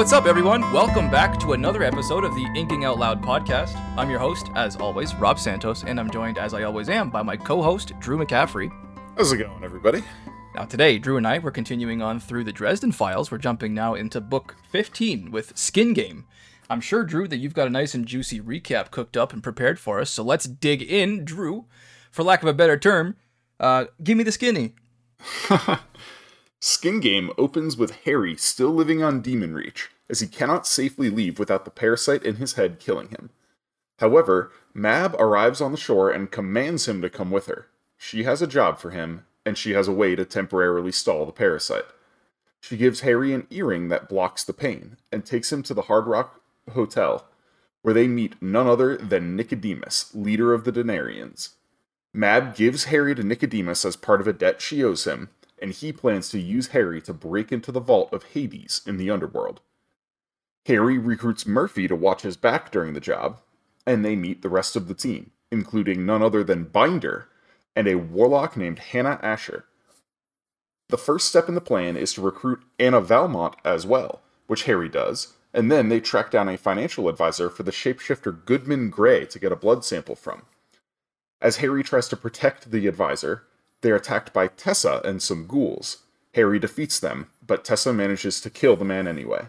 What's up, everyone? Welcome back to another episode of the Inking Out Loud podcast. I'm your host, as always, Rob Santos, and I'm joined, as I always am, by my co host, Drew McCaffrey. How's it going, everybody? Now, today, Drew and I, we're continuing on through the Dresden Files. We're jumping now into book 15 with Skin Game. I'm sure, Drew, that you've got a nice and juicy recap cooked up and prepared for us, so let's dig in. Drew, for lack of a better term, uh, give me the skinny. Skin Game opens with Harry still living on Demon Reach, as he cannot safely leave without the parasite in his head killing him. However, Mab arrives on the shore and commands him to come with her. She has a job for him, and she has a way to temporarily stall the parasite. She gives Harry an earring that blocks the pain, and takes him to the Hard Rock Hotel, where they meet none other than Nicodemus, leader of the Denarians. Mab gives Harry to Nicodemus as part of a debt she owes him, and he plans to use Harry to break into the vault of Hades in the underworld. Harry recruits Murphy to watch his back during the job, and they meet the rest of the team, including none other than Binder and a warlock named Hannah Asher. The first step in the plan is to recruit Anna Valmont as well, which Harry does, and then they track down a financial advisor for the shapeshifter Goodman Grey to get a blood sample from. As Harry tries to protect the advisor, they're attacked by Tessa and some ghouls. Harry defeats them, but Tessa manages to kill the man anyway.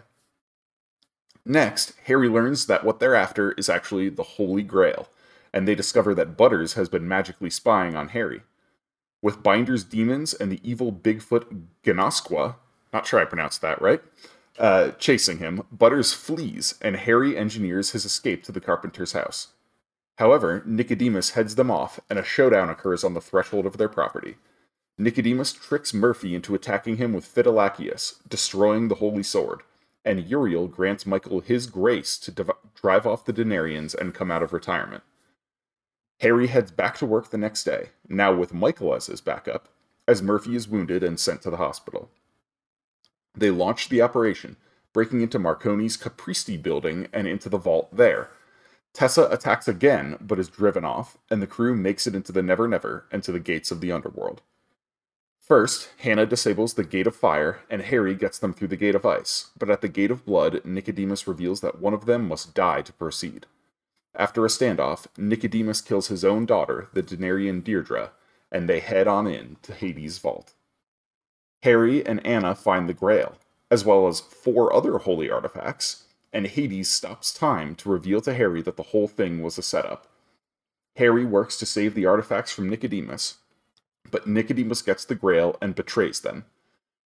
Next, Harry learns that what they're after is actually the Holy Grail, and they discover that Butters has been magically spying on Harry. With Binder's demons and the evil Bigfoot Genoskwa, not sure I pronounced that right, uh, chasing him, Butters flees, and Harry engineers his escape to the carpenter's house. However, Nicodemus heads them off, and a showdown occurs on the threshold of their property. Nicodemus tricks Murphy into attacking him with Fidelacchius, destroying the Holy Sword, and Uriel grants Michael his grace to div- drive off the Denarians and come out of retirement. Harry heads back to work the next day, now with Michael as his backup, as Murphy is wounded and sent to the hospital. They launch the operation, breaking into Marcone's Capristi building and into the vault there, Tessa attacks again, but is driven off, and the crew makes it into the Never Never and to the gates of the underworld. First, Hannah disables the Gate of Fire, and Harry gets them through the Gate of Ice, but at the Gate of Blood, Nicodemus reveals that one of them must die to proceed. After a standoff, Nicodemus kills his own daughter, the Denarian Deirdre, and they head on in to Hades' vault. Harry and Anna find the Grail, as well as four other holy artifacts, and Hades stops time to reveal to Harry that the whole thing was a setup. Harry works to save the artifacts from Nicodemus, but Nicodemus gets the Grail and betrays them.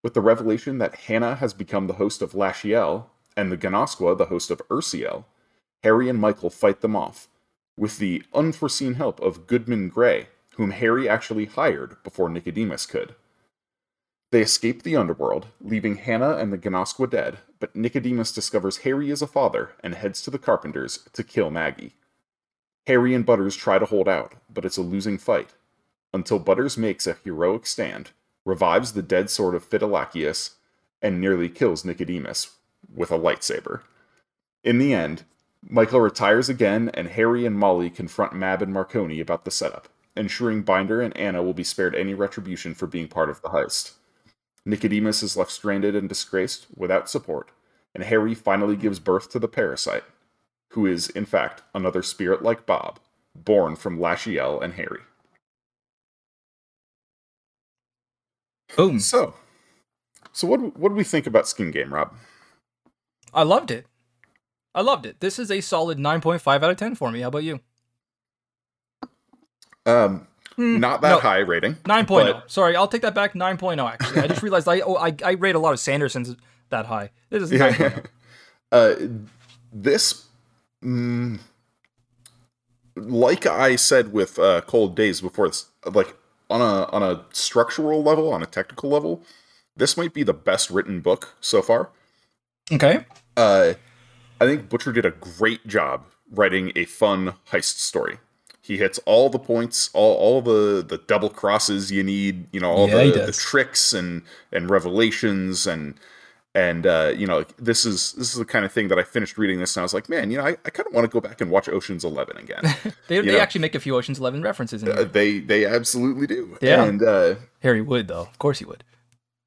With the revelation that Hannah has become the host of Lasciel and the Genoskwa the host of Ursiel, Harry and Michael fight them off, with the unforeseen help of Goodman Grey, whom Harry actually hired before Nicodemus could. They escape the underworld, leaving Hannah and the Genoskwa dead, but Nicodemus discovers Harry is a father and heads to the Carpenters to kill Maggie. Harry and Butters try to hold out, but it's a losing fight, until Butters makes a heroic stand, revives the dead sword of Fidelacchius, and nearly kills Nicodemus with a lightsaber. In the end, Michael retires again, and Harry and Molly confront Mab and Marcone about the setup, ensuring Binder and Anna will be spared any retribution for being part of the heist. Nicodemus is left stranded and disgraced without support, and Harry finally gives birth to the parasite, who is, in fact, another spirit like Bob, born from Lasciel and Harry. Boom. So, so what what do we think about Skin Game, Rob? I loved it. I loved it. This is a solid 9.5 out of 10 for me. How about you? Um, not that no. high rating. 9.0. but- Sorry, I'll take that back. 9.0 actually. I just realized I oh, I I rate a lot of Sandersons that high. This is 9.0. Yeah. uh, this, mm, like I said with uh, Cold Days before, this, like on a on a structural level, on a technical level, this might be the best written book so far. Okay. Uh, I think Butcher did a great job writing a fun heist story. He hits all the points, all, all the, the double crosses you need, you know, all Yeah, the, the tricks and and revelations and and uh, you know this is this is the kind of thing that I finished reading this and I was like, man, you know, I, I kind of want to go back and watch Ocean's Eleven again. They, they actually make a few Ocean's Eleven references in uh, they they absolutely do. Yeah. and uh, Harry would though. Of course he would.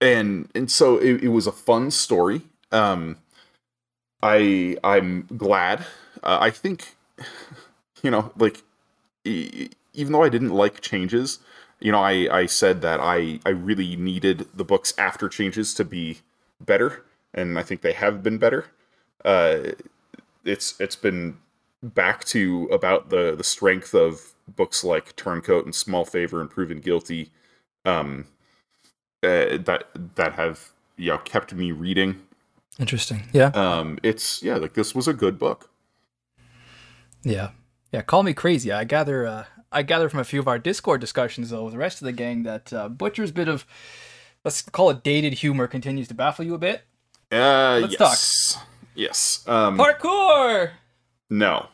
and and so it, it was a fun story. Um, I I'm glad. Uh, I think you know, like even though I didn't like changes, you know, I I said that I I really needed the books after changes to be better, and I think they have been better. Uh, it's it's been back to about the the strength of books like Turncoat and Small Favor and Proven Guilty, um, uh, that that have you know kept me reading. Interesting. Yeah. Um, it's yeah, like this was a good book. Yeah. Yeah. Call me crazy. I gather. Uh, I gather from a few of our Discord discussions, though, with the rest of the gang, that uh, Butcher's bit of let's call it dated humor continues to baffle you a bit. Uh, Let's yes. Yes. Um, Parkour. no,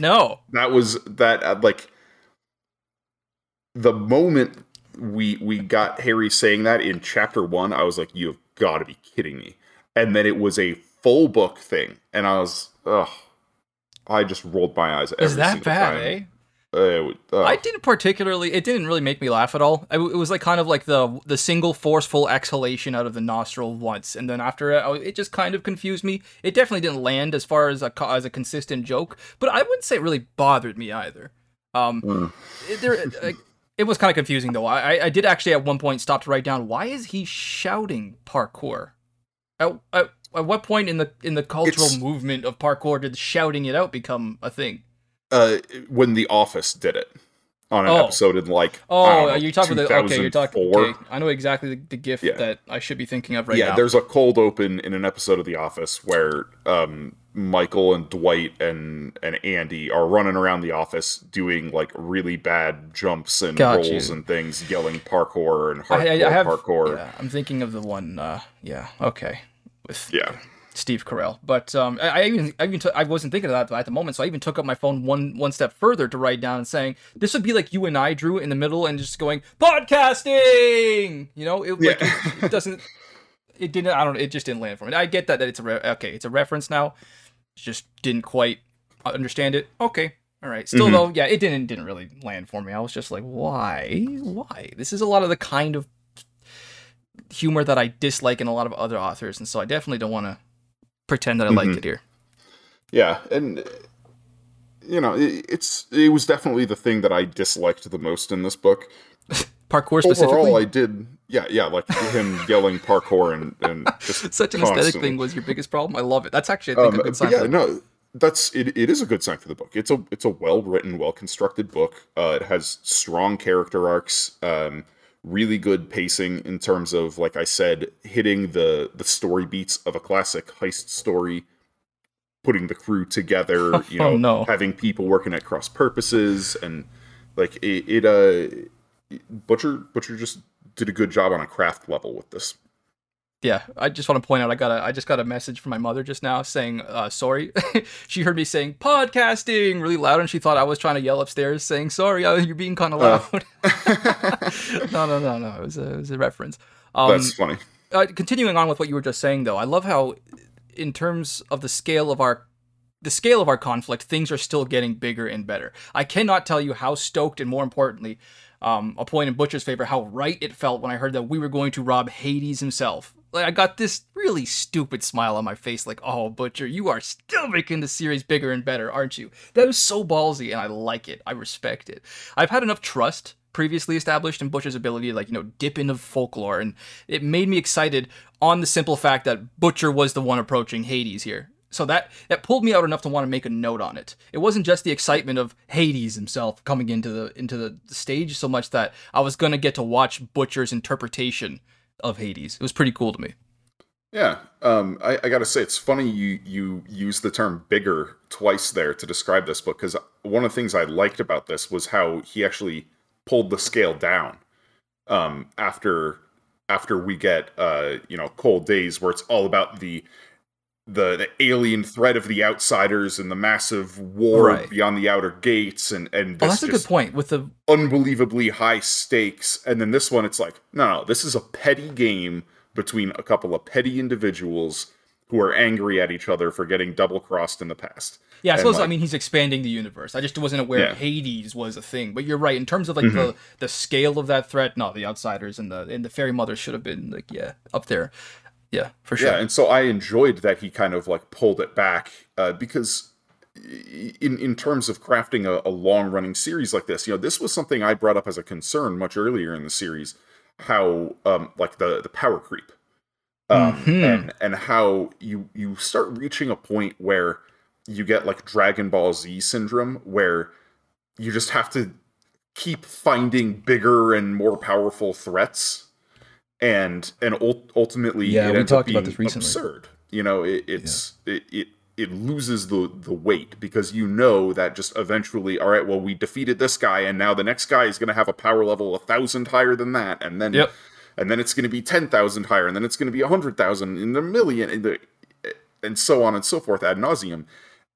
No. that was that uh, like the moment we we got Harry saying that in chapter one, I was like, "You have got to be kidding me!" And then it was a full book thing, and I was, ugh, I just rolled my eyes. Every Is that bad, time. eh? Uh, it. I didn't particularly. It didn't really make me laugh at all. I, it was like kind of like the the single forceful exhalation out of the nostril once, and then after it, it just kind of confused me. It definitely didn't land as far as a as a consistent joke, but I wouldn't say it really bothered me either. Um, Mm. it, there, like, it was kind of confusing though. I I- I did actually at one point stop to write down why is he shouting parkour? At, at, at what point in the in the cultural It's- movement of parkour did shouting it out become a thing? uh, when The Office did it on an Oh. episode in like Oh, know, you're talking about the okay. You're talking. Okay, I know exactly the, the gift Yeah. that I should be thinking of right yeah, now. Yeah, there's a cold open in an episode of The Office where um, Michael and Dwight and and Andy are running around the office doing like really bad jumps and Got rolls you. and things, yelling parkour and hardcore I, I have. parkour. Yeah, I'm thinking of the one. Uh, yeah. Okay. With Yeah. Steve Carell, but um, I, I even I even took I wasn't thinking of that at the moment, so I even took up my phone one one step further to write down and saying this would be like you and I drew in the middle and just going podcasting. You know, it, like, Yeah. it, it doesn't. It didn't. I don't. It just didn't land for me. I get that that it's a re- okay. It's a reference now. Just didn't quite understand it. Okay. All right. Still Mhm. though, yeah, it didn't didn't really land for me. I was just like, why? Why? This is a lot of the kind of humor that I dislike in a lot of other authors, and so I definitely don't want to pretend that I like Mhm. it here. Yeah, and you know, it, it's it was definitely the thing that I disliked the most in this book. Parkour specifically. Overall, I did. Yeah, yeah, like him yelling parkour and and just Such an aesthetic thing was your biggest problem. I love it. That's actually I think Um, a good sign. yeah, for no, that's it. It is a good sign for the book. It's a it's a well written, well constructed book. Uh, it has strong character arcs, um, really good pacing in terms of, like I said, hitting the the story beats of a classic heist story, putting the crew together. You know, Oh, no. having people working at cross purposes, and like it. it uh, Butcher Butcher just did a good job on a craft level with this. Yeah, I just want to point out I got a I just got a message from my mother just now saying uh, sorry. she heard me saying podcasting really loud and she thought I was trying to yell upstairs saying sorry. uh, You're being kind of Uh. loud. no, no, no, no. It was a, it was a reference. Um, That's funny. uh, continuing on with what you were just saying though, I love how in terms of the scale of our the scale of our conflict, things are still getting bigger and better. I cannot tell you how stoked and more importantly, um, a point in Butcher's favor, how right it felt when I heard that we were going to rob Hades himself. Like I got this really stupid smile on my face, like, "Oh, Butcher, you are still making the series bigger and better, aren't you?" That was so ballsy, and I like it. I respect it. I've had enough trust previously established in Butcher's ability to like you know dip into folklore, and it made me excited on the simple fact that Butcher was the one approaching Hades here. So that that pulled me out enough to want to make a note on it. It wasn't just the excitement of Hades himself coming into the into the stage so much that I was gonna get to watch Butcher's interpretation of Hades. It was pretty cool to me. Yeah, um, I, I got to say it's funny you you use the term "bigger" twice there to describe this book because one of the things I liked about this was how he actually pulled the scale down um, after after we get uh, you know Cold Days where it's all about the the, the alien threat of the outsiders and the massive war Right. beyond the outer gates and and Oh, this that's a good point. With the unbelievably high stakes. And then this one, it's like, no, no, this is a petty game between a couple of petty individuals who are angry at each other for getting double crossed in the past. yeah, I suppose I mean he's expanding the universe. I just wasn't aware Yeah. Mm-hmm. Hades was a thing. But you're right in terms of like the the scale of that threat. No, the outsiders and the and the fairy mother should have been like yeah up there. Yeah, for sure. Yeah, and so I enjoyed that he kind of like pulled it back uh, because in in terms of crafting a, a long running series like this, you know, this was something I brought up as a concern much earlier in the series, how um like the the power creep, um, Mhm. and and how you you start reaching a point where you get like Dragon Ball Z syndrome, where you just have to keep finding bigger and more powerful threats, and and ultimately Yeah, it we ends up talked about this recently. absurd. You know, it, it's it, it it loses the the weight because you know that just eventually, all right, well, we defeated this guy, and now the next guy is going to have a power level a thousand higher than that, and then Yep. and then it's going to be ten thousand higher, and then it's going to be a hundred thousand, and a million, and, the, and so on and so forth ad nauseum.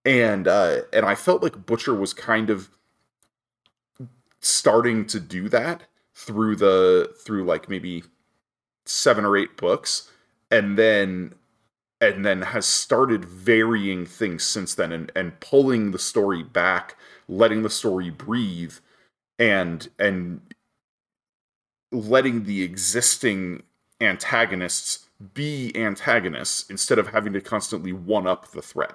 And uh, and I felt like Butcher was kind of starting to do that through the through like maybe seven or eight books, and then and then has started varying things since then and, and pulling the story back, letting the story breathe, and and letting the existing antagonists be antagonists instead of having to constantly one up the threat.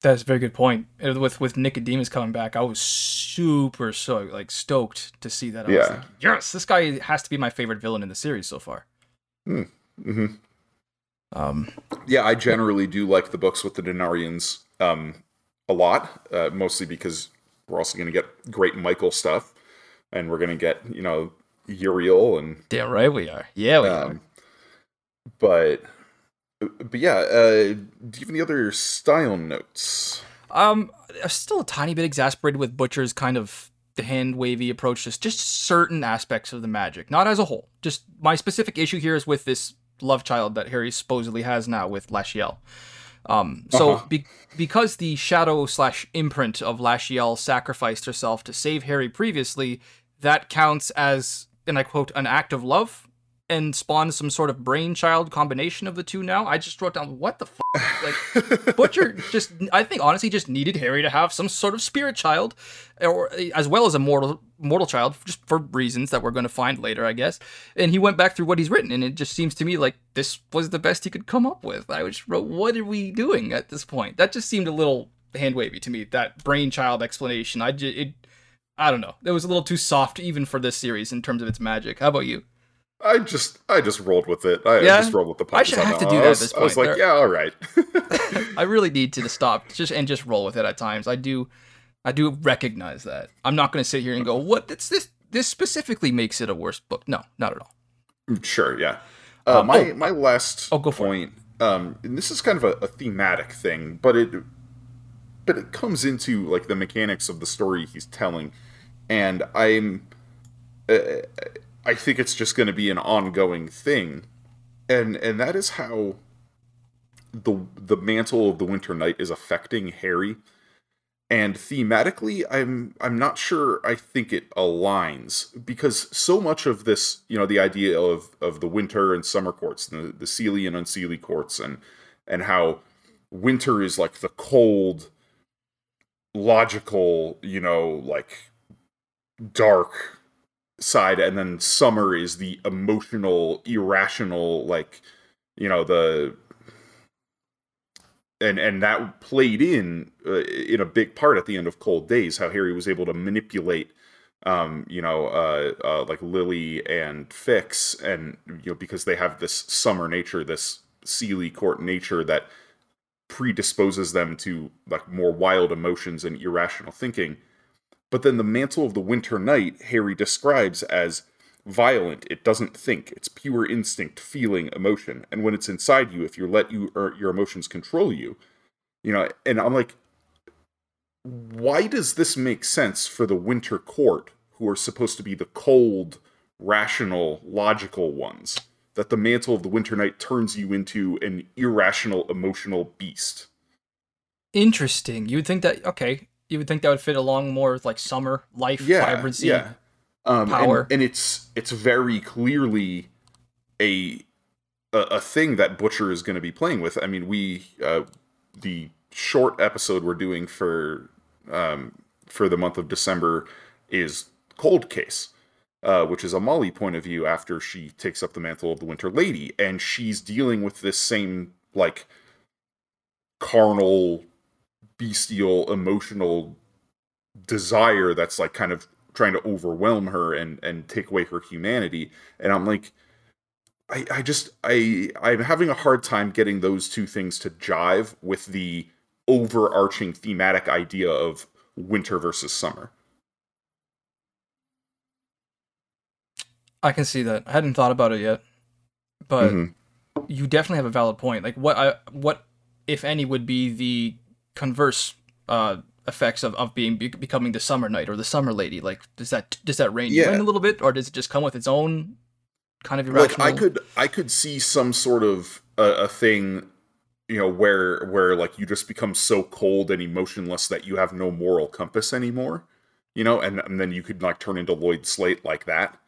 That's a very good point. With with Nicodemus coming back, I was super so like stoked to see that. I was Yeah. like, yes, this guy has to be my favorite villain in the series so far. Hmm Um, Yeah, I generally do like the books with the Denarians um, a lot, uh, mostly because we're also going to get great Michael stuff, and we're going to get you know Uriel and damn right we are. Yeah, we are. um, but but yeah, uh, do you have any other style notes? Um, I'm still a tiny bit exasperated with Butcher's kind of the hand wavy approach to just certain aspects of the magic, not as a whole. Just my specific issue here is with this love child that Harry supposedly has now with Lasciel. Um, so Uh-huh. be- because the shadow slash imprint of Lasciel sacrificed herself to save Harry previously, that counts as, and I quote, an act of love and spawns some sort of brainchild combination of the two now. I just wrote down, what the fuck? Like, Butcher just, I think, honestly, just needed Harry to have some sort of spirit child, or as well as a mortal mortal child, just for reasons that we're going to find later, I guess. And he went back through what he's written, and it just seems to me like this was the best he could come up with. I just wrote, "What are we doing at this point?" That just seemed a little hand wavy to me. That brainchild explanation, I just, it, I don't know, it was a little too soft even for this series in terms of its magic. How about you? I just I just rolled with it. I, Yeah? I just rolled with the podcast. I punches. should have to do that I at was, this I was like, yeah, all right. I really need to stop just and just roll with it at times. I do, I do recognize that. I'm not going to sit here and go, "What? It's this. This specifically makes it a worse book." No, not at all. Sure, yeah. Uh, Um, my oh. my last Oh, go for it. point, um, and this is kind of a, a thematic thing, but it but it comes into like the mechanics of the story he's telling, and I'm uh, I think it's just going to be an ongoing thing, and and that is how the the mantle of the Winter Night is affecting Harry. And thematically, I'm I'm not sure I think it aligns because so much of this, you know, the idea of of the winter and summer courts, the the Seelie and Unseelie courts, and and how winter is like the cold, logical, you know, like dark side, and then summer is the emotional, irrational, like you know the and and that played in uh, in a big part at the end of Cold Days how Harry was able to manipulate um you know uh, uh like Lily and Fix and you know because they have this summer nature this Seelie court nature that predisposes them to like more wild emotions and irrational thinking but then the mantle of the winter night Harry describes as violent it doesn't think it's pure instinct feeling emotion and when it's inside you if you let you your emotions control you you know and i'm like why does this make sense for the winter court who are supposed to be the cold rational logical ones that the mantle of the winter night turns you into an irrational emotional beast Interesting. You would think that okay. You would think that would fit along more with like summer life, vibrancy. Yeah. Um, power. And, and it's it's very clearly a a, a thing that Butcher is going to be playing with. I mean, we uh, the short episode we're doing for um, for the month of December is Cold Case, uh, which is a Molly point of view after she takes up the mantle of the Winter Lady, and she's dealing with this same like carnal, bestial, emotional desire that's like kind of trying to overwhelm her and and take away her humanity. And I'm like, I I just I I'm having a hard time getting those two things to jive with the overarching thematic idea of winter versus summer. I can see that. I hadn't thought about it yet, but Mhm. you definitely have a valid point. Like, what I what if any would be the converse uh, effects of, of being be- becoming the summer knight or the summer lady? Like, does that does that rein you Yeah. in a little bit, or does it just come with its own kind of like? I could I could see some sort of a, a thing, you know, where where like you just become so cold and emotionless that you have no moral compass anymore, you know, and, and then you could like turn into Lloyd Slate like that.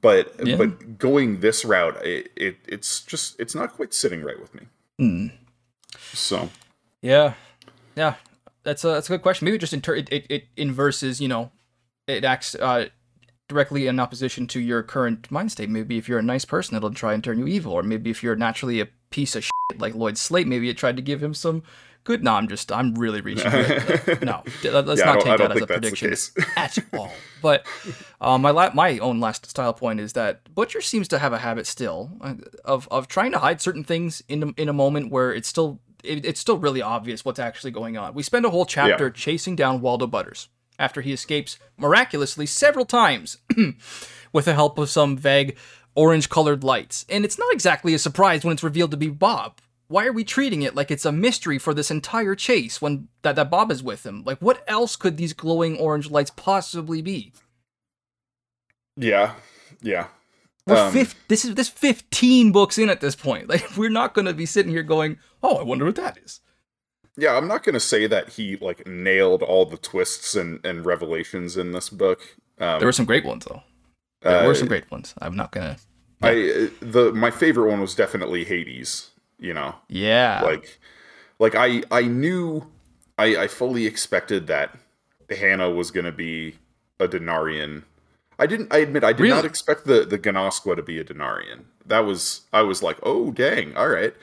But Yeah. but going this route, it, it it's just it's not quite sitting right with me. Hmm. So Yeah, yeah, that's a that's a good question. Maybe just inter- it, it it inverses. You know, it acts uh, directly in opposition to your current mind state. Maybe if you're a nice person, it'll try and turn you evil, or maybe if you're naturally a piece of shit like Lloyd Slate, maybe it tried to give him some good. No, I'm just I'm really reaching. no, let's Yeah, not take that as a think that's the prediction at all. But uh, my la- my own last style point is that Butcher seems to have a habit still uh, of of trying to hide certain things in a, in a moment where it's still it, it's still really obvious what's actually going on. We spend a whole chapter Yeah. chasing down Waldo Butters after he escapes miraculously several times with the help of some vague orange colored lights. And it's not exactly a surprise when it's revealed to be Bob. Why are we treating it like it's a mystery for this entire chase when that, that Bob is with him? Like what else could these glowing orange lights possibly be? yeah, yeah. We're Um, fif- this is this 15 books in at this point. Like we're not going to be sitting here going, "Oh, I wonder what that is." Yeah, I'm not going to say that he like nailed all the twists and, and revelations in this book. Um, There were some great ones though. There were uh, some great ones. I'm not going to I the my favorite one was definitely Hades. You know, Yeah. like like I I knew I I fully expected that Hannah was going to be a Denarian. I didn't. I admit I did not expect the the Genoskwa to be a Denarian. That was I was like, oh dang, all right.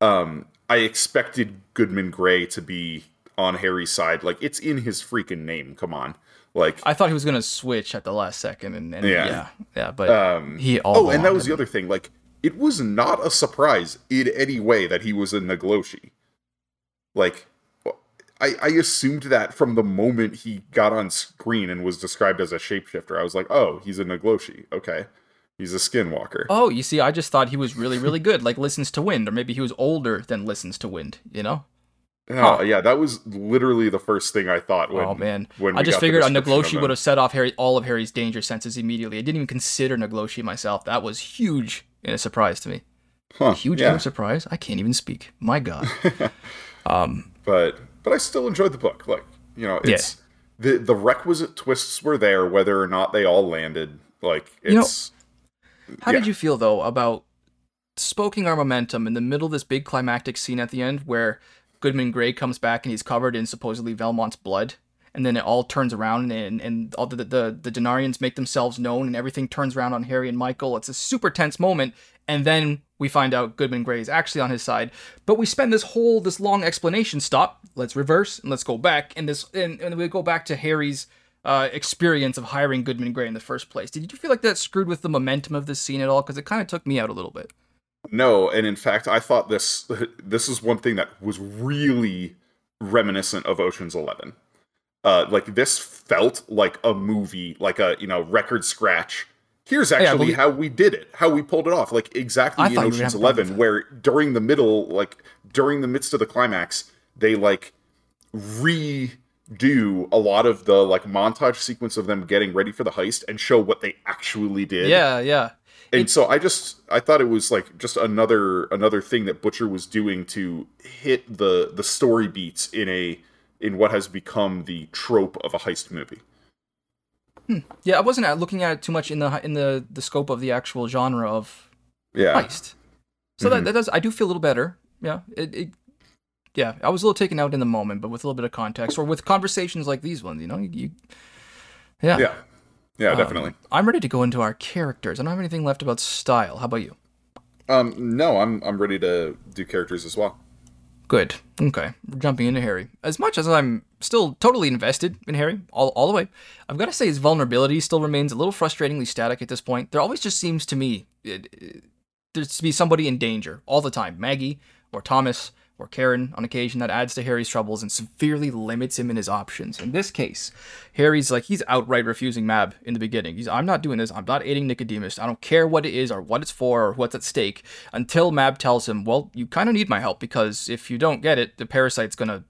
Um, I expected Goodman Grey to be on Harry's side. Like it's in his freaking name. Come on, like I thought he was going to switch at the last second and, and yeah. Yeah. yeah. but um. he all Oh, and that was the other thing. Like, it was not a surprise in any way that he was a Naagloshii. Like, I, I assumed that from the moment he got on screen and was described as a shapeshifter. I was like, oh, he's a Naagloshii. Okay. He's a skinwalker. Oh, you see, I just thought he was really, really good, like Listens to Wind, or maybe he was older than Listens to Wind, you know? Oh, yeah, that was literally the first thing I thought when. oh, man. when I just figured a Naagloshii would have set off Harry all of Harry's danger senses immediately. I didn't even consider Naagloshii myself. That was huge and a surprise to me. Huh, Huge yeah. and a surprise? I can't even speak. My God. um, but but I still enjoyed the book. Like you know, it's the the requisite twists were there, whether or not they all landed. Like know, it's How Yeah. did you feel though about spoking our momentum in the middle of this big climactic scene at the end where Goodman Grey comes back and he's covered in supposedly Valmont's blood? And then it all turns around and, and all the, the the Denarians make themselves known and everything turns around on Harry and Michael. It's a super tense moment. And then we find out Goodman Grey is actually on his side. But we spend this whole this long explanation. Stop. Let's reverse and let's go back. And this and, and we go back to Harry's uh, experience of hiring Goodman Grey in the first place. Did you feel like that screwed with the momentum of this scene at all? Because it kind of took me out a little bit. No, and in fact, I thought this this is one thing that was really reminiscent of Ocean's Eleven. Uh, like this felt like a movie, like a you know record scratch. Here's actually how we did it, how we pulled it off, like exactly in thought you were Ocean's gonna have a problem Eleven, where during the middle, like during the midst of the climax, they like redo a lot of the like montage sequence of them getting ready for the heist and show what they actually did Yeah, yeah. and It- so I just I thought it was like just another another thing that Butcher was doing to hit the the story beats in a in what has become the trope of a heist movie. Hmm. Yeah, I wasn't looking at it too much in the in the the scope of the actual genre of Yeah, heist. So that, mm-hmm. that does I do feel a little better. Yeah, it, it yeah, I was a little taken out in the moment, but with a little bit of context or with conversations like these ones, you know, you, yeah. yeah. Yeah, um, definitely. I'm ready to go into our characters. I don't have anything left about style. How about you? Um, no, I'm I'm ready to do characters as well. Good. Okay. We're jumping into Harry. As much as I'm still totally invested in Harry, all, all the way, I've got to say his vulnerability still remains a little frustratingly static at this point. There always just seems to me it, it, there's to be somebody in danger all the time. Maggie or Thomas or Karen on occasion that adds to Harry's troubles and severely limits him in his options. In this case, Harry's like he's outright refusing Mab in the beginning. He's I'm not doing this. I'm not aiding Nicodemus. I don't care what it is or what it's for or what's at stake until Mab tells him, "Well, you kind of need my help because if you don't get it, the parasite's going to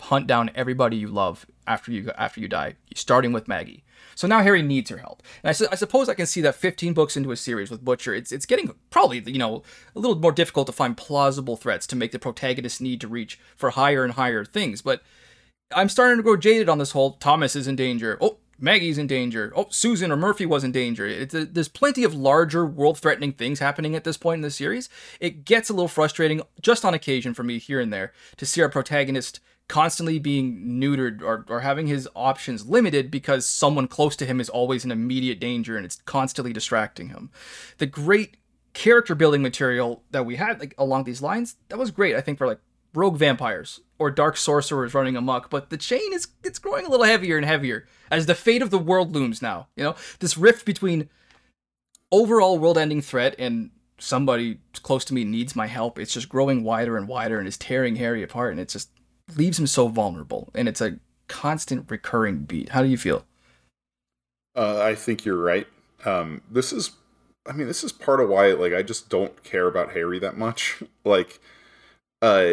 hunt down everybody you love after you after you die, starting with Maggie." So now Harry needs her help. And I, su- I, suppose I can see that 15 books into a series with Butcher, it's it's getting probably you know a little more difficult to find plausible threats to make the protagonist need to reach for higher and higher things. But I'm starting to grow jaded on this whole Thomas is in danger. Oh, Maggie's in danger. Oh, Susan or Murphy was in danger. A, there's plenty of larger world-threatening things happening at this point in the series. It gets a little frustrating just on occasion for me here and there to see our protagonist constantly being neutered or, or having his options limited because someone close to him is always in immediate danger and it's constantly distracting him. The great character building material that we had like along these lines, that was great, I think, for like rogue vampires or dark sorcerers running amok, but the chain is it's growing a little heavier and heavier as the fate of the world looms now. You know, this rift between overall world ending threat and somebody close to me needs my help. It's just growing wider and wider and is tearing Harry apart and it just leaves him so vulnerable, and it's a constant recurring beat. How do you feel? Uh, I think you're right. Um, this is, I mean, this is part of why like I just don't care about Harry that much. like, uh,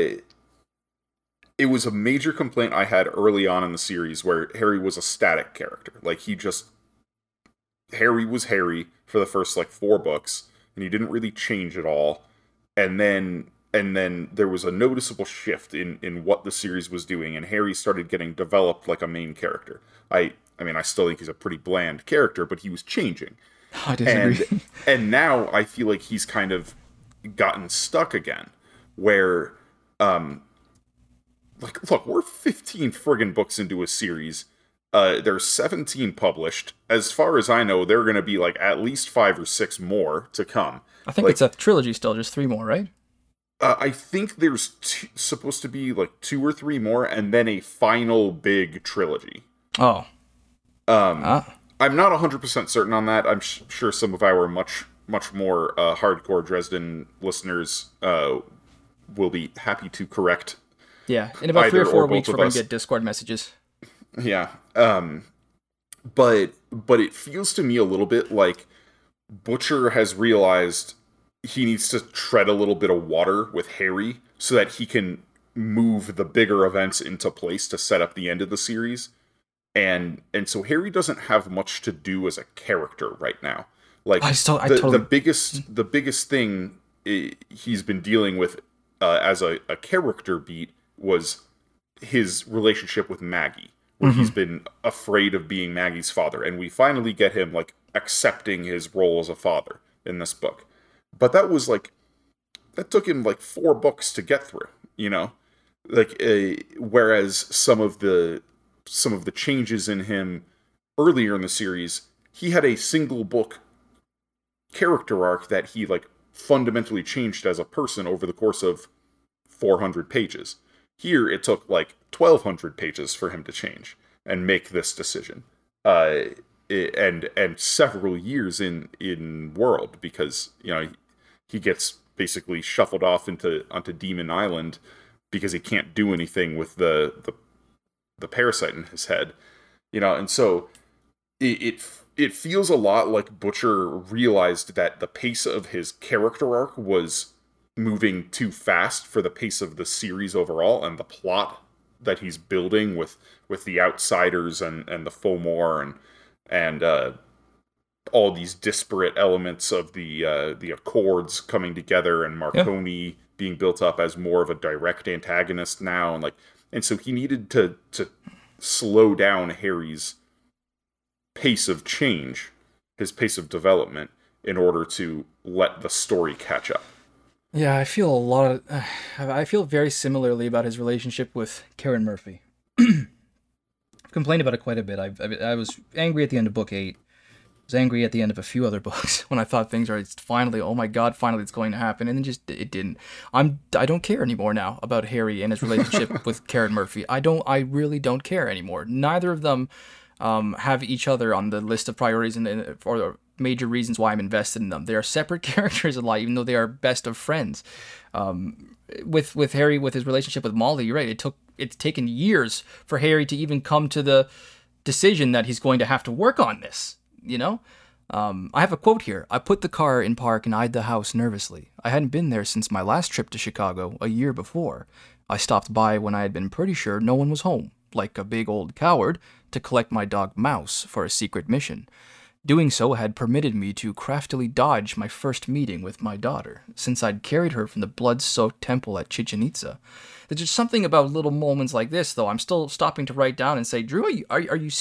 it was a major complaint I had early on in the series where Harry was a static character. Like he just Harry was Harry for the first like four books, and he didn't really change at all. And then and then there was a noticeable shift in in what the series was doing and harry started getting developed like a main character i i mean i still think he's a pretty bland character but he was changing I disagree. and and now i feel like he's kind of gotten stuck again where um like look we're 15 friggin books into a series uh there's 17 published as far as i know there are going to be like at least five or six more to come i think like, it's a trilogy still just three more right uh, I think there's two, supposed to be like two or three more, and then a final big trilogy. Oh, um, ah. I'm not 100 percent certain on that. I'm sh- sure some of our much much more uh, hardcore Dresden listeners uh, will be happy to correct. Yeah, in about three or four or weeks, we're going to get Discord messages. Yeah, um, but but it feels to me a little bit like Butcher has realized he needs to tread a little bit of water with Harry so that he can move the bigger events into place to set up the end of the series. And and so Harry doesn't have much to do as a character right now. Like I still, I the, totally... the biggest the biggest thing he's been dealing with uh, as a, a character beat was his relationship with Maggie, where mm-hmm. he's been afraid of being Maggie's father, and we finally get him like accepting his role as a father in this book. But that was like that took him like four books to get through you know? Like a, whereas some of the some of the changes in him earlier in the series he had a single book character arc that he like fundamentally changed as a person over the course of 400 pages here it took like 1200 pages for him to change and make this decision. Uh and and several years in in world because you know he gets basically shuffled off into onto Demon Island because he can't do anything with the the, the parasite in his head, you know, and so it, it it feels a lot like Butcher realized that the pace of his character arc was moving too fast for the pace of the series overall and the plot that he's building with with the outsiders and and the Fomor and and uh, all these disparate elements of the uh, the Accords coming together and Marcone yeah. being built up as more of a direct antagonist now, and like, and so he needed to to slow down Harry's pace of change, his pace of development, in order to let the story catch up. Yeah, I feel a lot of. Uh, I feel very similarly about his relationship with Karen Murphy. I've complained about it quite a bit. I, I, I was angry at the end of book eight I was angry at the end of a few other books when I thought things are finally, oh my god, finally it's going to happen, and then just it didn't. I'm I don't care anymore now about Harry and his relationship with Karen Murphy. I don't. I really don't care anymore. Neither of them um, have each other on the list of priorities and or major reasons why I'm invested in them. They are separate characters in life, even though they are best of friends. Um, with with Harry, with his relationship with Molly, you're right. It took it's taken years for Harry to even come to the decision that he's going to have to work on this you know? Um, I have a quote here. I put the car in park and eyed the house nervously. I hadn't been there since my last trip to Chicago a year before. I stopped by when I had been pretty sure no one was home, like a big old coward, to collect my dog Mouse for a secret mission. Doing so had permitted me to craftily dodge my first meeting with my daughter, since I'd carried her from the blood soaked temple at Chichen Itza. There's just something about little moments like this, though. I'm still stopping to write down and say, Drew, are you, are, are you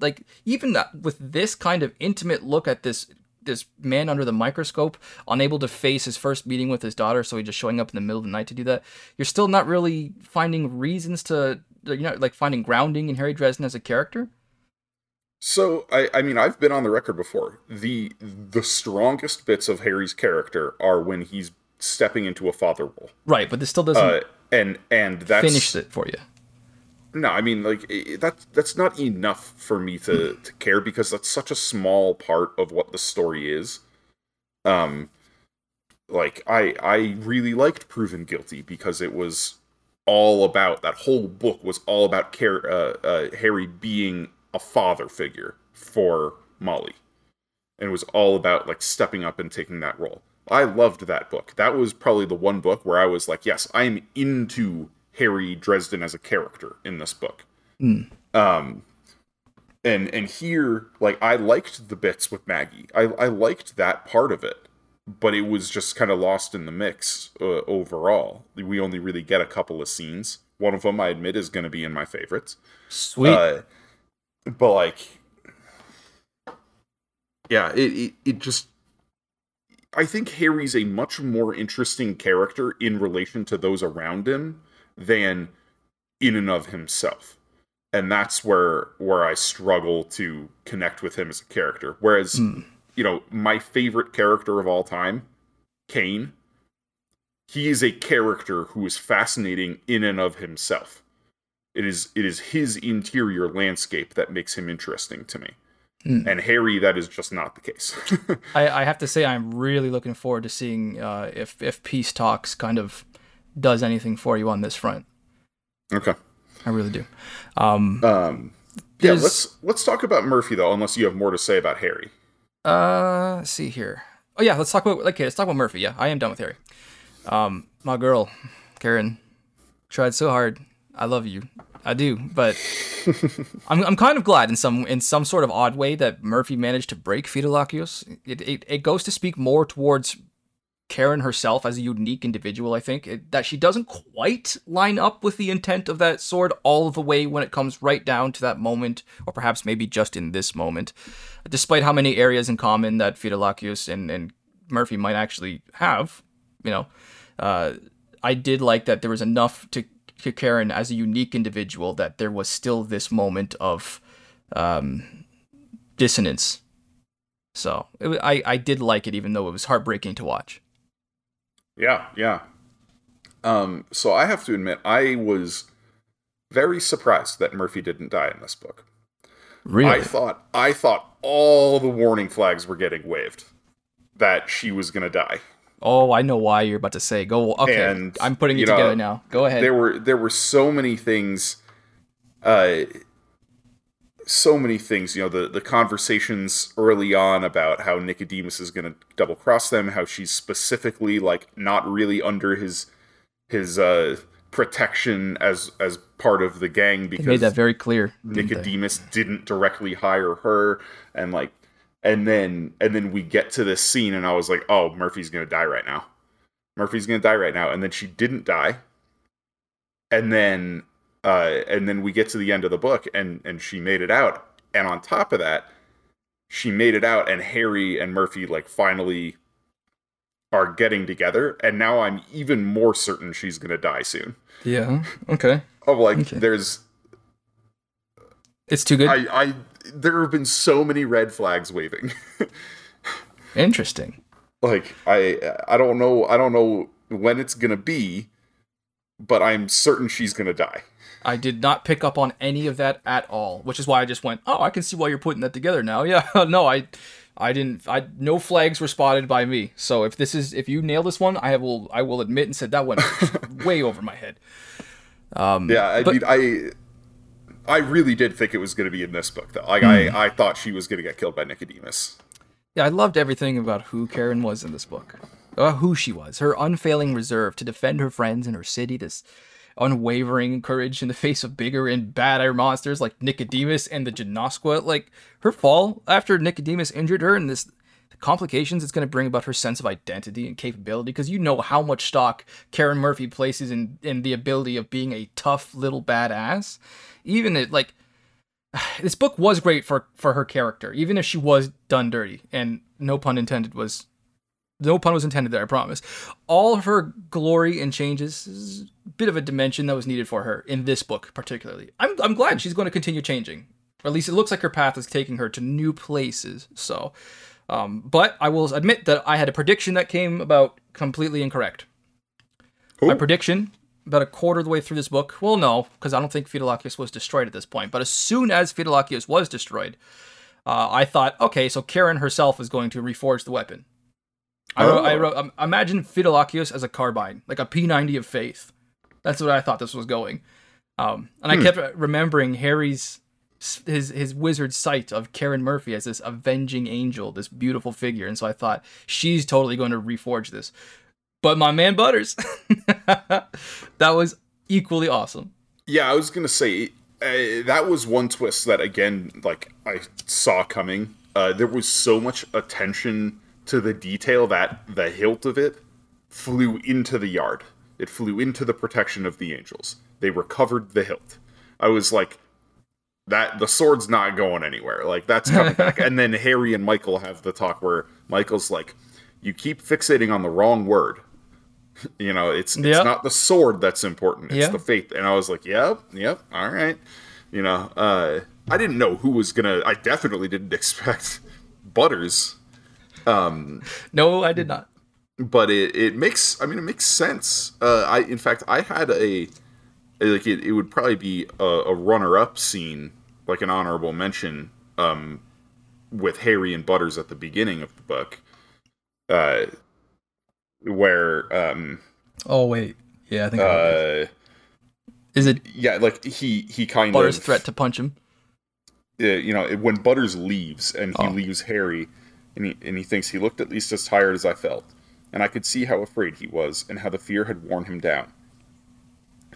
like even with this kind of intimate look at this this man under the microscope, unable to face his first meeting with his daughter, so he's just showing up in the middle of the night to do that. You're still not really finding reasons to, you know, like finding grounding in Harry Dresden as a character. So I, I mean I've been on the record before. The the strongest bits of Harry's character are when he's stepping into a father role. Right, but this still doesn't uh, and and that's finished it for you. No, I mean like that that's not enough for me to to care because that's such a small part of what the story is. Um like I I really liked Proven Guilty because it was all about that whole book was all about care, uh, uh, Harry being a father figure for Molly. And it was all about like stepping up and taking that role. I loved that book. That was probably the one book where I was like, yes, I am into Harry Dresden as a character in this book. Mm. Um, and and here, like, I liked the bits with Maggie. I I liked that part of it, but it was just kind of lost in the mix uh, overall. We only really get a couple of scenes. One of them, I admit, is going to be in my favorites. Sweet. Uh, but like, yeah, it, it it just I think Harry's a much more interesting character in relation to those around him than in and of himself. And that's where where I struggle to connect with him as a character. Whereas, mm. you know, my favorite character of all time, Kane, he is a character who is fascinating in and of himself. It is it is his interior landscape that makes him interesting to me. Mm. And Harry, that is just not the case. I, I, have to say, I'm really looking forward to seeing uh, if if Peace Talks kind of does anything for you on this front. Okay, I really do. Um, um, yeah, let's let's talk about Murphy though, unless you have more to say about Harry. Uh, let's see here. Oh yeah, let's talk about okay. Let's talk about Murphy. Yeah, I am done with Harry. Um, my girl, Karen, tried so hard. I love you. I do, but I'm, I'm kind of glad in some in some sort of odd way that Murphy managed to break Fidelacchius. It, it, it goes to speak more towards Karen herself as a unique individual, I think, it, that she doesn't quite line up with the intent of that sword all the way when it comes right down to that moment, or perhaps maybe just in this moment. Despite how many areas in common that Fidelacchius and, and Murphy might actually have, you know, uh, I did like that there was enough to Karen as a unique individual that there was still this moment of um, dissonance. So it, I I did like it, even though it was heartbreaking to watch. Yeah, yeah. Um, so I have to admit, I was very surprised that Murphy didn't die in this book. Really? I thought I thought all the warning flags were getting waved that she was gonna die. Oh, I know why you're about to say. Go. Okay, and, I'm putting it together know, now. Go ahead. There were there were so many things, uh, so many things. You know, the the conversations early on about how Nicodemus is going to double cross them, how she's specifically like not really under his his uh protection as as part of the gang because they made that very clear. Nicodemus didn't directly hire her, and like and then and then we get to this scene and i was like oh murphy's gonna die right now. Murphy's gonna die right now. And then she didn't die. And then uh and then we get to the end of the book and and she made it out. And on top of that she made it out and harry and murphy like finally are getting together. And now i'm even more certain she's gonna die soon. Yeah okay. Of like okay. there's it's too good? I i there have been so many red flags waving. Interesting. like I I don't know I don't know when it's gonna be, but I'm certain she's gonna die. I did not pick up on any of that at all, which is why I just went, "Oh, I can see why you're putting that together now." Yeah, no, I, I didn't. I no flags were spotted by me. So if this is if you nail this one, I will I will admit and said that went way over my head. Um, Yeah, I but- mean I I really did think it was gonna be in this book though. Like Hmm. I I thought she was gonna get killed by Nicodemus. Yeah, I loved everything about who Karen was in this book. About who she was, her unfailing reserve to defend her friends and her city, this unwavering courage in the face of bigger and badder monsters like Nicodemus and the Genoskwa. Like her fall after Nicodemus injured her and this the complications it's going to bring about her sense of identity and capability because you know how much stock Karen Murphy places in in the ability of being a tough little badass. Even it like this book was great for for her character, even if she was done dirty, and no pun intended was no pun was intended there, I promise. All of her glory and changes is a bit of a dimension that was needed for her in this book, particularly. I'm I'm glad she's going to continue changing. Or at least it looks like her path is taking her to new places. So, um, but I will admit that I had a prediction that came about completely incorrect. My prediction about a quarter of the way through this book. Well, no, because I don't think Fidelacchius was destroyed at this point. But as soon as Fidelacchius was destroyed, uh, I thought, okay, so Karen herself is going to reforge the weapon. I wrote, I Oh. wrote um, imagine Fidelacchius as a carbine, like a P90 of faith. That's what I thought this was going. Um, and I kept remembering Harry's his his wizard sight of Karen Murphy as this avenging angel, this beautiful figure, and so I thought she's totally going to reforge this. But my man Butters, that was equally awesome. Yeah, I was gonna say uh, that was one twist that again, like I saw coming. Uh, there was so much attention to the detail that the hilt of it flew into the yard. It flew into the protection of the angels. They recovered the hilt. I was like, that the sword's not going anywhere. Like that's coming back. And then Harry and Michael have the talk where Michael's like, "You keep fixating on the wrong word." You know, it's it's Yep. not the sword that's important. It's Yeah. the faith. And I was like, "Yep, yep, all right." You know, uh, I didn't know who was gonna. I definitely didn't expect Butters, Um, No, I did not. but it, it makes. I mean, it makes sense. Uh, I in fact, I had a like it, it would probably be a, a runner up scene, like an honorable mention, um, with Harry and Butters at the beginning of the book, uh, where um, Oh wait, yeah, I think. Uh, Is it yeah, like he he kind of Butters' threat to punch him? uh, you know, when Butters leaves and he Oh. leaves Harry, and he, and he thinks he looked at least as tired as I felt, and I could see how afraid he was and how the fear had worn him down.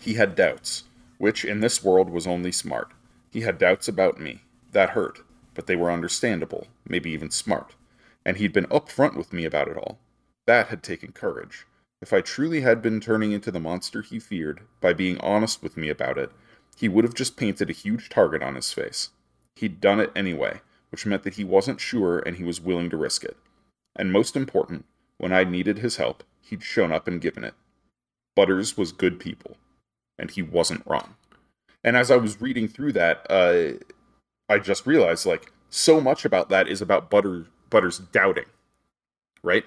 He had doubts, which in this world was only smart. He had doubts about me. That hurt, but they were understandable, maybe even smart. And he'd been upfront with me about it all. That had taken courage. If I truly had been turning into the monster he feared by being honest with me about it, he would have just painted a huge target on his face. He'd done it anyway, which meant that he wasn't sure and he was willing to risk it. And most important, when I needed his help, he'd shown up and given it. Butters was good people, and he wasn't wrong. And as I was reading through that, uh, I just realized like so much about that is about Butter Butters doubting, right?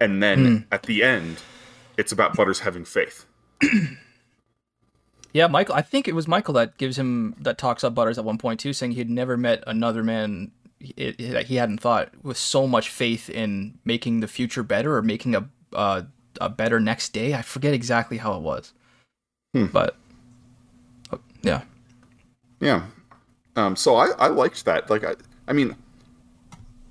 And then Hmm. at the end, it's about Butters having faith. Yeah, Michael. I think it was Michael that gives him that talks up Butters at one point too, saying he'd never met another man it, it- that he hadn't thought with so much faith in making the future better or making a uh, a better next day. I forget exactly how it was, Hmm. but uh, yeah, Yeah. Um, so I, I liked that. Like I I mean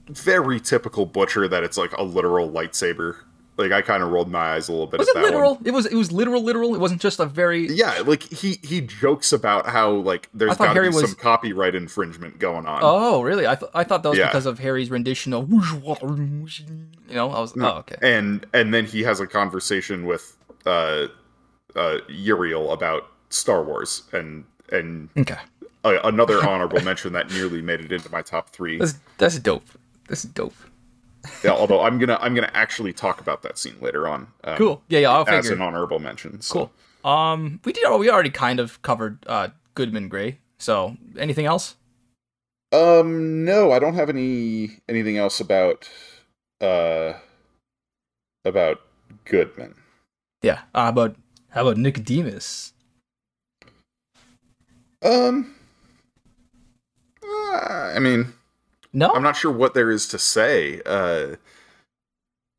very typical butcher that it's like a literal lightsaber. Like I kind of rolled my eyes a little bit was it literal? one. It was. It was literal. Literal. It wasn't just a very. Yeah, like he he jokes about how like there's got to be was- some copyright infringement going on. Oh, really? I, th- I thought that was Yeah. because of Harry's rendition of, you know, I was, oh, okay. And and then he has a conversation with uh uh Uriel about Star Wars and and Okay. another honorable mention that nearly made it into my top 3. That's, that's dope. This is dope. Yeah, although I'm going to I'm to actually talk about that scene later on. um, Cool. Yeah, yeah, I'll As figure. an honorable mention. so. Cool. Um, we did. We already kind of covered uh Goodman Grey. So anything else? Um, no, I don't have any anything else about uh about Goodman. Yeah. Uh, how about how about Nicodemus? Um, uh, I mean, No. I'm not sure what there is to say. Uh,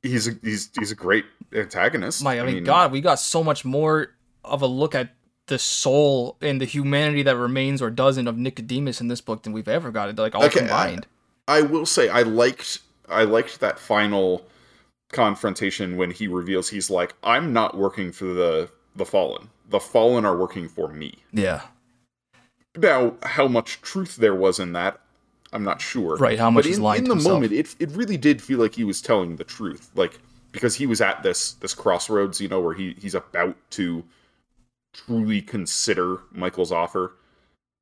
he's a, he's he's a great antagonist. My, I mean, God, we got so much more of a look at the soul and the humanity that remains or doesn't of Nicodemus in this book than we've ever got. It Like all Okay, combined. I will say I liked I liked that final confrontation when he reveals he's like I'm not working for the the fallen. The fallen are working for me. yeah. Now, how much truth there was in that, I'm not sure. Right, how much but he's in, lying in the himself. moment, it it really did feel like he was telling the truth, like because he was at this this crossroads, you know, where he he's about to truly consider Michael's offer.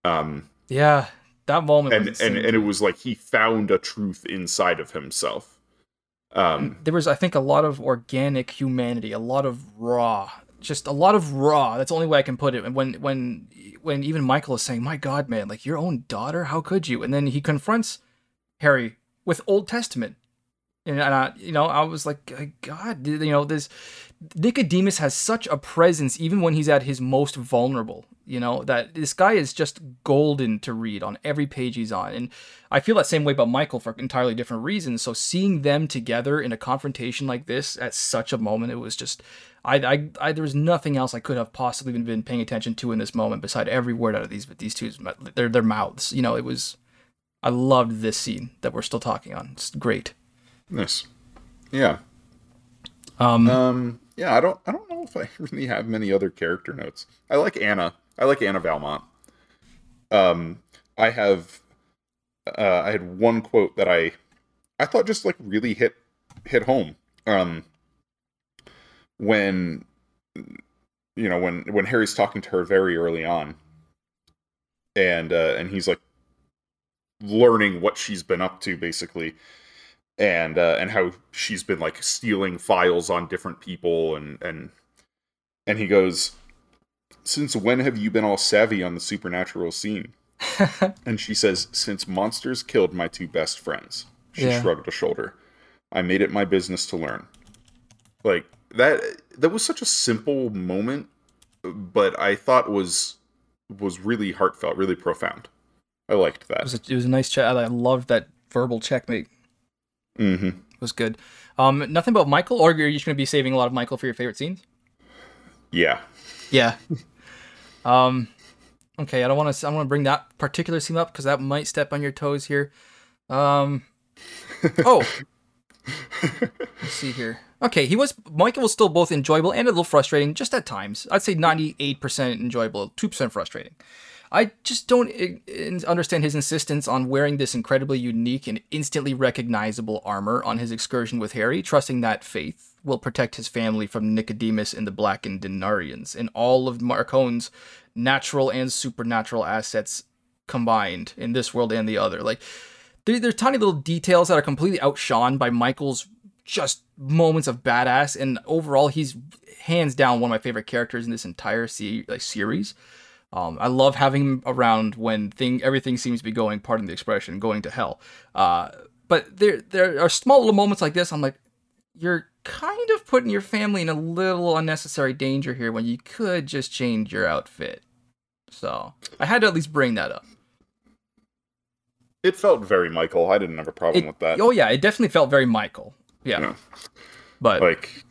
Um, Yeah. That moment and was and and it was like he found a truth inside of himself. Um, there was I think a lot of organic humanity, a lot of raw, just a lot of raw. That's the only way I can put it. And when when when even Michael is saying, "My God, man, like your own daughter, how could you?" And then he confronts Harry with Old Testament, and, I, you know, I was like, God, you know, this Nicodemus has such a presence, even when he's at his most vulnerable. You know that this guy is just golden to read on every page he's on, and I feel that same way about Michael for entirely different reasons. So seeing them together in a confrontation like this at such a moment, it was just, I, I, I there was nothing else I could have possibly been, been paying attention to in this moment beside every word out of these, but these two, their their mouths. You know, it was, I loved this scene that we're still talking on. It's great. Nice. Yeah. Um, Um, yeah, I don't I don't know if I really have many other character notes. I like Anna. I like Anna Valmont. Um, I have uh, I had one quote that I I thought just like really hit hit home. Um, when you know when when Harry's talking to her very early on, and uh, and he's like learning what she's been up to basically and uh, and how she's been like stealing files on different people and and and he goes since when have you been all savvy on the supernatural scene and she says since monsters killed my two best friends she Yeah. shrugged a shoulder i made it my business to learn like that that was such a simple moment but i thought was was really heartfelt really profound i liked it was that a, it was a nice chat. I loved that verbal checkmate. Hmm It was good. Um, nothing about Michael, or you're just gonna be saving a lot of Michael for your favorite scenes? yeah Yeah. um. Okay, I don't want to. I want to bring that particular scene up because that might step on your toes here. Um. Oh. Let's see here. Okay, he was Michael was still both enjoyable and a little frustrating, just at times. I'd say ninety-eight percent enjoyable, two percent frustrating. I just don't understand his insistence on wearing this incredibly unique and instantly recognizable armor on his excursion with Harry, trusting that faith will protect his family from Nicodemus and the Blackened Denarians and all of Marcone's natural and supernatural assets combined in this world and the other. Like, there, there's tiny little details that are completely outshone by Michael's just moments of badass, and overall, he's hands down one of my favorite characters in this entire se- like, series. Um, I love having him around when thing everything seems to be going, pardon the expression, going to hell. Uh, but there there are small little moments like this. I'm like, you're kind of putting your family in a little unnecessary danger here when you could just change your outfit. So I had to at least bring that up. It felt very Michael. I didn't have a problem It- with that. Oh yeah, it definitely felt very Michael. Yeah, Yeah. but Like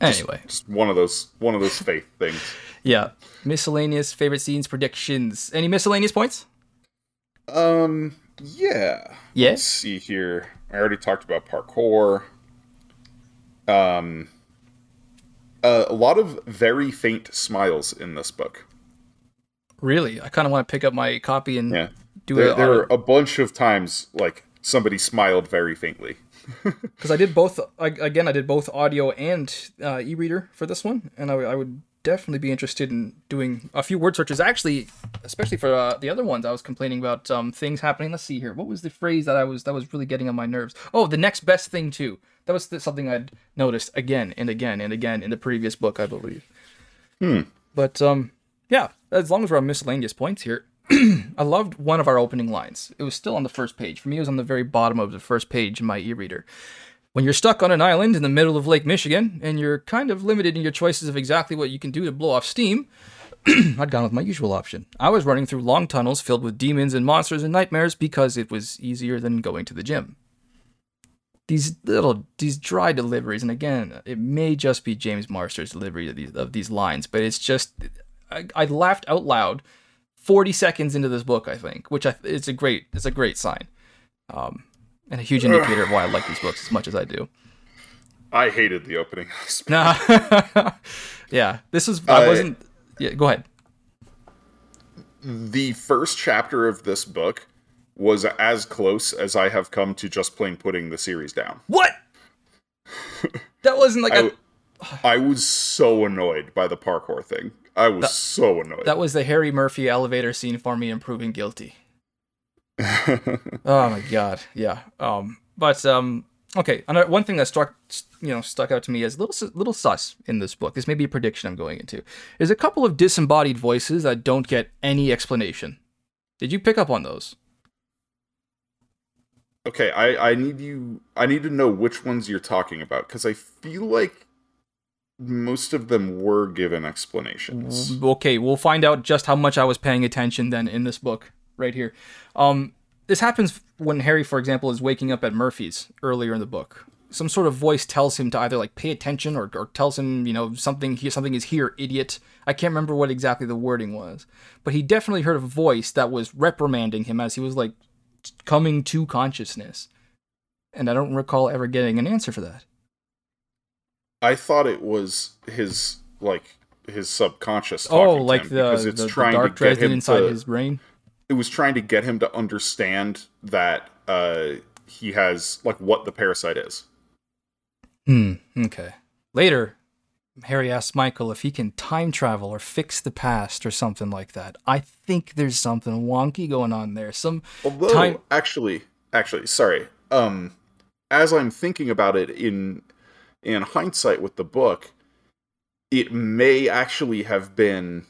anyway, just one of those one of those faith things. yeah. Miscellaneous favorite scenes predictions. Any miscellaneous points? Um yeah. Yeah. Let's see here. I already talked about parkour. Um uh, a lot of very faint smiles in this book. Really, I kind of want to pick up my copy and Yeah. do There, it there were a bunch of times like somebody smiled very faintly. because I did both. I, again, I did both audio and uh, e-reader for this one, and I, I would definitely be interested in doing a few word searches. Actually, especially for uh, the other ones, I was complaining about um, things happening. Let's see here. What was the phrase that I was that was really getting on my nerves? Oh, the next best thing too. That was th- something I'd noticed again and again and again in the previous book, I believe. Hmm. But um, yeah, as long as we're on miscellaneous points here, I loved one of our opening lines. It was still on the first page. For me, it was on the very bottom of the first page in my e-reader. When you're stuck on an island in the middle of Lake Michigan and you're kind of limited in your choices of exactly what you can do to blow off steam, I'd gone with my usual option. I was running through long tunnels filled with demons and monsters and nightmares because it was easier than going to the gym. These little, these dry deliveries, and again, it may just be James Marsters' delivery of these, of these lines, but it's just, I, I laughed out loud 40 seconds into this book, I think, which I, it's a great, it's a great sign. Um, and a huge indicator of why I like these books as much as I do. I hated the opening. Nah. yeah, this is. I wasn't. Yeah, go ahead. The first chapter of this book was as close as I have come to just plain putting the series down. What? that wasn't like I, a. I was so annoyed by the parkour thing. I was so annoyed. That was the Harry Murphy elevator scene for me and Proven Guilty. Oh my god, yeah. Um, but um, okay. Another one thing that struck, you know, stuck out to me as little little sus in this book. This may be a prediction I'm going into. Is a couple of disembodied voices that don't get any explanation. Did you pick up on those? Okay, I I need you. I need to know which ones you're talking about because I feel like most of them were given explanations. Okay, we'll find out just how much I was paying attention then in this book right here. Um, this happens when Harry, for example, is waking up at Murphy's earlier in the book. Some sort of voice tells him to either like pay attention or, or tells him, you know, something here, something is here, idiot. I can't remember what exactly the wording was, but he definitely heard a voice that was reprimanding him as he was like coming to consciousness. And I don't recall ever getting an answer for that. I thought it was his like his subconscious. oh, like the, because it's the, trying the dark to get him inside to, his brain it was trying to get him to understand that uh, he has like what the parasite is. Hmm. Okay. Later, Harry asks Michael if he can time travel or fix the past or something like that. I think there's something wonky going on there. Some Although, time. Actually, actually, sorry. Um, as I'm thinking about it in in hindsight with the book, it may actually have been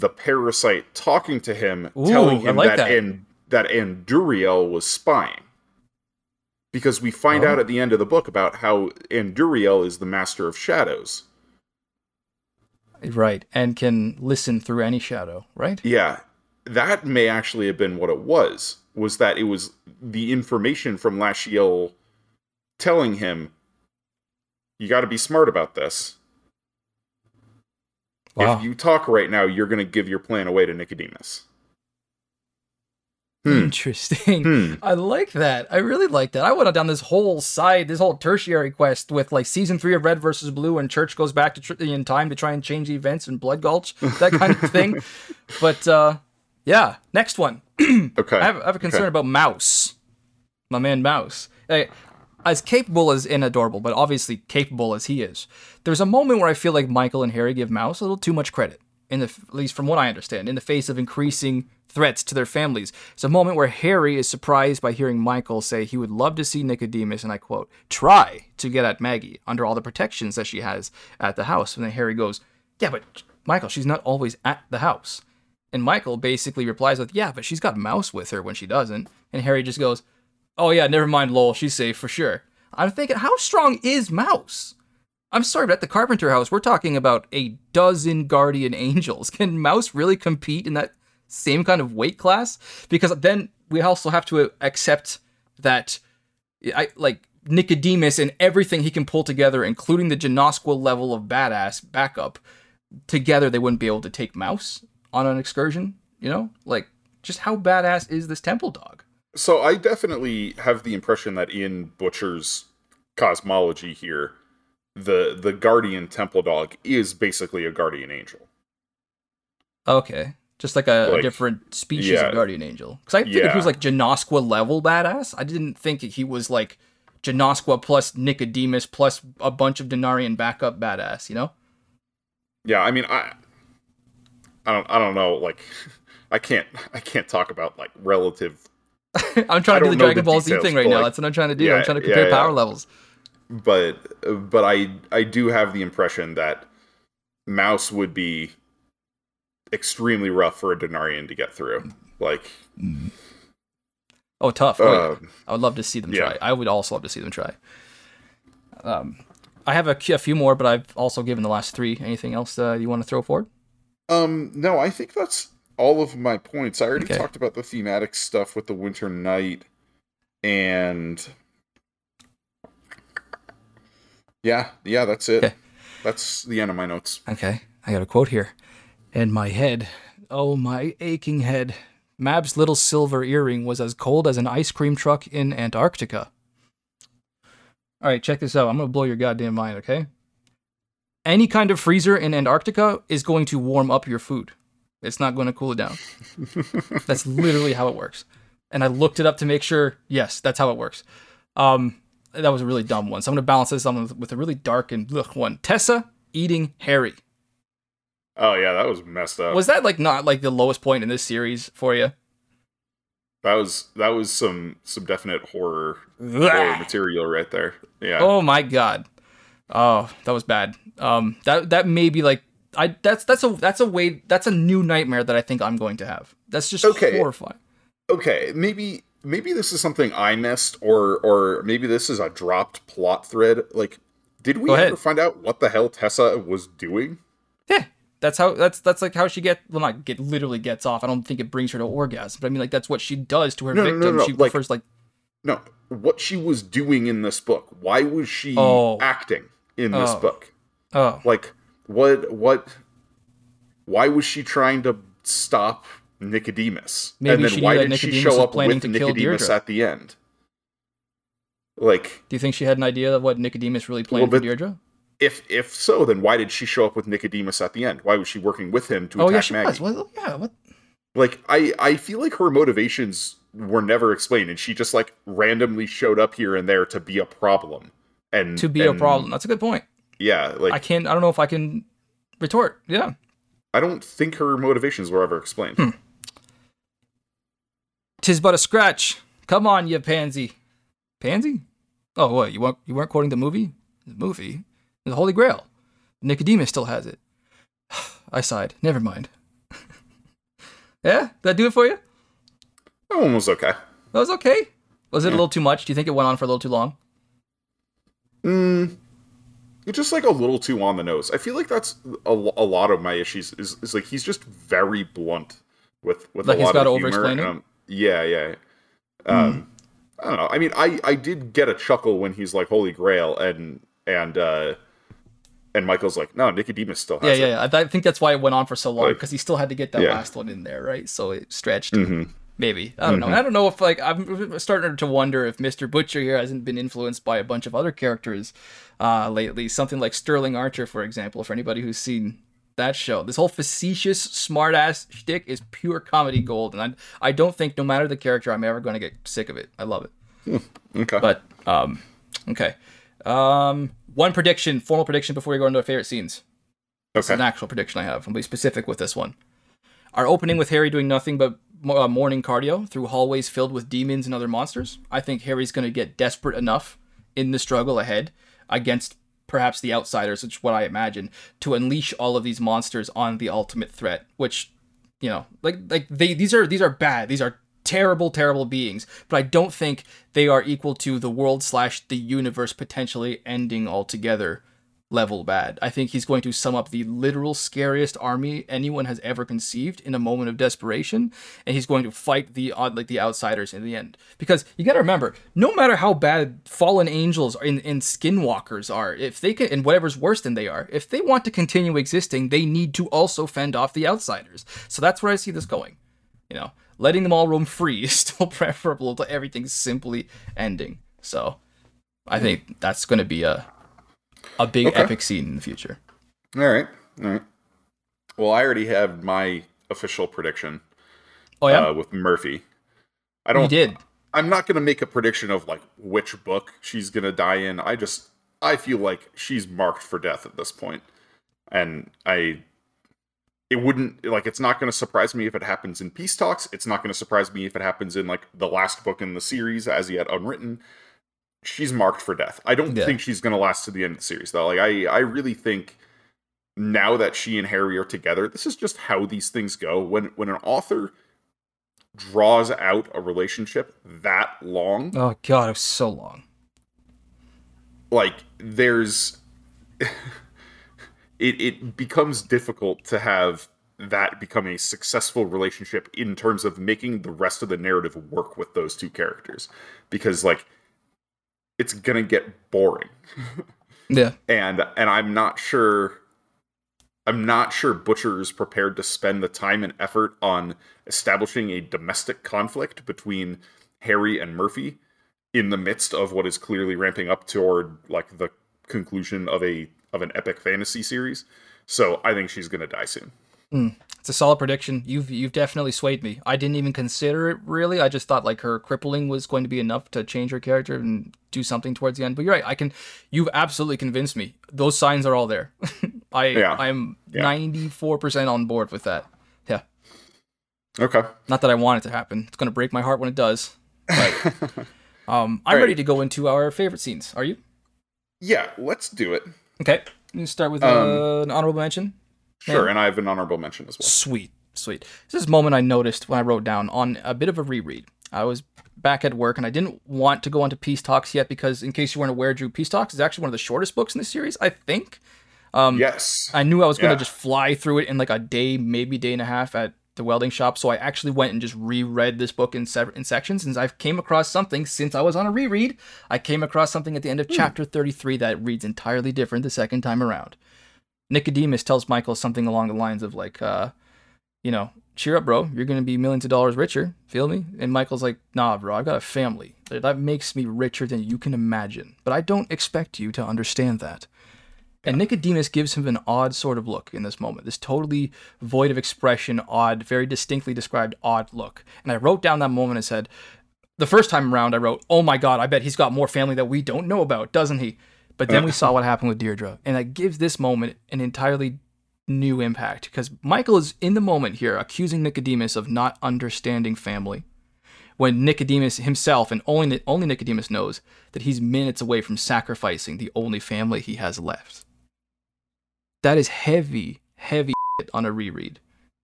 the parasite talking to him, Ooh, telling him like that, that. And, that Anduriel was spying. Because we find oh. out at the end of the book about how Anduriel is the master of shadows. Right, and can listen through any shadow, right? Yeah. That may actually have been what it was. Was that it was the information from Lasciel telling him, you got to be smart about this. Wow. If you talk right now, you're going to give your plan away to Nicodemus. Hmm. Interesting. Hmm. I like that. I really like that. I went down this whole side, this whole tertiary quest with like season three of Red versus Blue, and Church goes back to tr- in time to try and change the events in Blood Gulch, that kind of thing. But uh, yeah, next one. okay. I have, I have, a concern okay. about Mouse, my man Mouse. Hey, as capable as and adorable, but obviously capable as he is, there's a moment where I feel like Michael and Harry give Mouse a little too much credit. In the at least from what I understand, in the face of increasing threats to their families. It's a moment where Harry is surprised by hearing Michael say he would love to see Nicodemus, and I quote, try to get at Maggie under all the protections that she has at the house. And then Harry goes, Yeah, but Michael, she's not always at the house. And Michael basically replies with, Yeah, but she's got Mouse with her when she doesn't. And Harry just goes, Oh yeah, never mind, lol. She's safe for sure. I'm thinking, how strong is Mouse? I'm sorry, but at the Carpenter house, we're talking about a dozen guardian angels. Can Mouse really compete in that same kind of weight class? Because then we also have to accept that, I like Nicodemus and everything he can pull together, including the Genoskwa level of badass backup. Together, they wouldn't be able to take Mouse on an excursion. You know, like just how badass is this Temple Dog? So I definitely have the impression that in Butcher's cosmology here, the the guardian temple dog is basically a guardian angel. Okay. Just like a, like, a different species yeah, of guardian angel. Because I think yeah. he was like Genoskwa level badass. I didn't think he was like Genoskwa plus Nicodemus plus a bunch of Denarian backup badass, you know? Yeah, I mean I I don't I don't know, like I can't I can't talk about like relative I'm trying to do the Dragon Ball Z thing right now. Like, That's what I'm trying to do. Yeah, I'm trying to compare yeah, yeah. power levels. But but I I do have the impression that Mouse would be extremely rough for a Denarian to get through. Like, Oh, tough. Oh, yeah. um, I would love to see them yeah. try. I would also love to see them try. Um, I have a, a few more, but I've also given the last three. Anything else uh, you want to throw forward? um, no, I think that's all of my points. I already Okay. talked about the thematic stuff with the Winter Night, and yeah, yeah, that's it. Okay. That's the end of my notes. Okay, I got a quote here. And my head, oh my aching head. Mab's little silver earring was as cold as an ice cream truck in Antarctica. All right, check this out. I'm going to blow your goddamn mind, okay? Any kind of freezer in Antarctica is going to warm up your food. It's not going to cool it down. that's literally how it works. And I looked it up to make sure, yes, that's how it works. Um, that was a really dumb one. So I'm going to balance this on with, a really dark and ugh, one. Tessa eating Harry. Oh yeah, that was messed up. Was that like not like the lowest point in this series for you? that was that was some some definite horror, horror material right there. Yeah. Oh my god. Oh, that was bad. Um that that may be like I that's that's a that's a way that's a new nightmare that I think I'm going to have. That's just Okay. horrifying. okay maybe maybe this is something i missed or or maybe this is a dropped plot thread like did we ever find out what the hell tessa was doing Yeah. That's how that's that's like how she get well not get literally gets off. I don't think it brings her to orgasm, but I mean like that's what she does to her No, no, no, victim. no, She like- prefers like no what she was doing in this book why was she Oh. acting in this Oh. book oh like what what why was she trying to stop nicodemus Maybe and then she why did she Nicodemus show up with to kill nicodemus at the end like do you think she had an idea of what Nicodemus really planned Well, for Deirdre? if if so, then why did she show up with Nicodemus at the end? Why was she working with him to Oh attack yeah, she Maggie? was. Well, yeah, what Like I I feel like her motivations were never explained, and she just like randomly showed up here and there to be a problem and to be a problem. That's a good point. Yeah, like I can't I don't know if I can retort. Yeah. I don't think her motivations were ever explained. Hmm. Tis but a scratch. Come on, you pansy. Pansy? Oh, what? You weren't you weren't quoting the movie? The movie? The Holy Grail. Nicodemus still has it. I sighed. Never mind. yeah, did that do it for you? That one was okay. That was okay. Was it a little too much? Do you think it went on for a little too long? Mm, it's just like a little too on the nose. I feel like that's a, a lot of my issues. Is, is like he's just very blunt with with Like a lot of humor. over-explain? Um, yeah, yeah. Um, I don't know. I mean, I I did get a chuckle when he's like Holy Grail and and uh and Michael's like, no, Nicodemus still Yeah, has yeah, yeah. I, th- I think that's why it went on for so long Like- because he still had to get that Yeah. last one in there, right? So it stretched. it. Hmm Maybe I don't know. I don't know if like I'm starting to wonder if Mr. Butcher here hasn't been influenced by a bunch of other characters uh, lately. Something like Sterling Archer, for example. For anybody who's seen that show, this whole facetious, smart-ass shtick is pure comedy gold, and I I don't think no matter the character, I'm ever going to get sick of it. I love it. Okay. But um, okay. Um, one prediction, formal prediction before we go into our favorite scenes. It's okay. an actual prediction I have. I'll be specific with this one. Our opening with Harry doing nothing but uh, morning cardio through hallways filled with demons and other monsters. I think Harry's going to get desperate enough in the struggle ahead against perhaps the outsiders, which is what I imagine, to unleash all of these monsters on the ultimate threat. Which, you know, like like they these are these are bad. These are terrible, terrible beings. But I don't think they are equal to the world slash the universe potentially ending altogether level bad. I think he's going to sum up the literal scariest army anyone has ever conceived in a moment of desperation, and he's going to fight the odd like the outsiders in the end. Because you got to remember, no matter how bad fallen angels and, and skinwalkers are, if they can and whatever's worse than they are, if they want to continue existing, they need to also fend off the outsiders. So that's where I see this going. You know, letting them all roam free is still preferable to everything simply ending. So I think that's going to be a a big Okay. epic scene in the future. All right. All right. Well, I already have my official prediction Oh yeah, uh, with Murphy. I don't. did. I'm not gonna make a prediction of like which book she's gonna die in. I just I feel like she's marked for death at this point, and I it wouldn't like it's not gonna surprise me if it happens in peace talks. It's not gonna surprise me if it happens in like the last book in the series as yet unwritten. She's marked for death. I don't Yeah. think she's gonna last to the end of the series though. Like I I really think now that she and Harry are together, this is just how these things go. When when an author draws out a relationship that long, Oh god, it was so long. like there's it it becomes difficult to have that become a successful relationship in terms of making the rest of the narrative work with those two characters because like it's going to get boring Yeah. and and I'm not sure I'm not sure Butcher is prepared to spend the time and effort on establishing a domestic conflict between Harry and Murphy in the midst of what is clearly ramping up toward like the conclusion of a of an epic fantasy series. So I think she's gonna die soon. It's a solid prediction. You've you've definitely swayed me. I didn't even consider it really. I just thought like her crippling was going to be enough to change her character and do something towards the end. But you're right. I can. You've absolutely convinced me. Those signs are all there. I Yeah. I'm ninety four percent on board with that. Yeah. Okay. Not that I want it to happen. It's gonna break my heart when it does. But um, I'm right. ready to go into our favorite scenes. Are you? Yeah, let's do it. Okay. You start with Um, uh, an honorable mention. Sure, Yeah. and I have an honorable mention as well. Sweet, sweet. This is a moment I noticed when I wrote down on a bit of a reread. I was back at work and I didn't want to go into Peace Talks yet because, in case you weren't aware, Drew, Peace Talks is actually one of the shortest books in the series, I think. Um, yes. I knew I was going to Yeah. just fly through it in like a day, maybe day and a half at the welding shop. So I actually went and just reread this book in, se- in sections. And I've came across something since I was on a reread. I came across something at the end of chapter 33 that reads entirely different the second time around. Nicodemus tells Michael something along the lines of like, uh, you know, cheer up, bro. You're going to be millions of dollars richer. Feel me? And Michael's like, nah, bro, I've got a family. That that makes me richer than you can imagine. But I don't expect you to understand that. And Nicodemus gives him an odd sort of look in this moment, this totally void of expression, odd, very distinctly described odd look. And I wrote down that moment and said, the first time around, I wrote, oh my God, I bet he's got more family that we don't know about, doesn't he? But then we saw what happened with Deirdre. And that gives this moment an entirely new impact because Michael is in the moment here accusing Nicodemus of not understanding family. When Nicodemus himself and only, only Nicodemus knows that he's minutes away from sacrificing the only family he has left that is heavy, heavy on a reread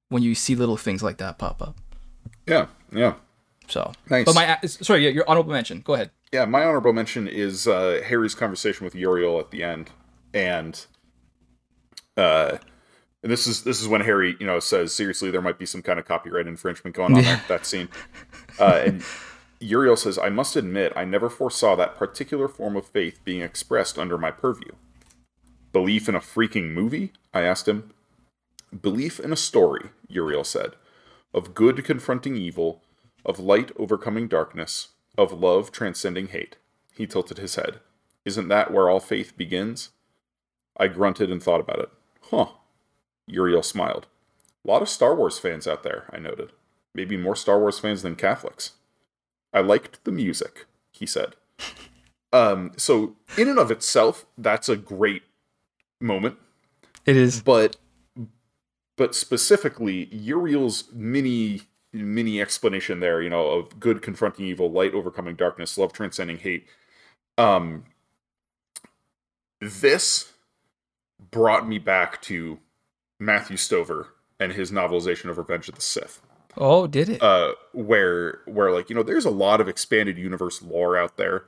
when you see little things like that pop up. Yeah, yeah. So, Nice. but my sorry, yeah, your honorable mention. Go ahead. Yeah, my honorable mention is uh, Harry's conversation with Uriel at the end, and uh, and this is this is when Harry, you know, says seriously there might be some kind of copyright infringement going on Yeah. that, that scene, uh, and Uriel says, "I must admit, I never foresaw that particular form of faith being expressed under my purview. Belief in a freaking movie?" I asked him. Belief in a story, Uriel said, of good confronting evil, of light overcoming darkness, of love transcending hate. He tilted his head. Isn't that where all faith begins? I grunted and thought about it. Huh. Uriel smiled. A lot of Star Wars fans out there, I noted. Maybe more Star Wars fans than Catholics. I liked the music, he said. Um, so in and of itself, that's a great moment It is. but but specifically Uriel's mini mini explanation there, you know, of good confronting evil, light overcoming darkness, love transcending hate. Um this brought me back to Matthew Stover and his novelization of Revenge of the Sith. Oh, did it? Uh where where like, you know, there's a lot of expanded universe lore out there.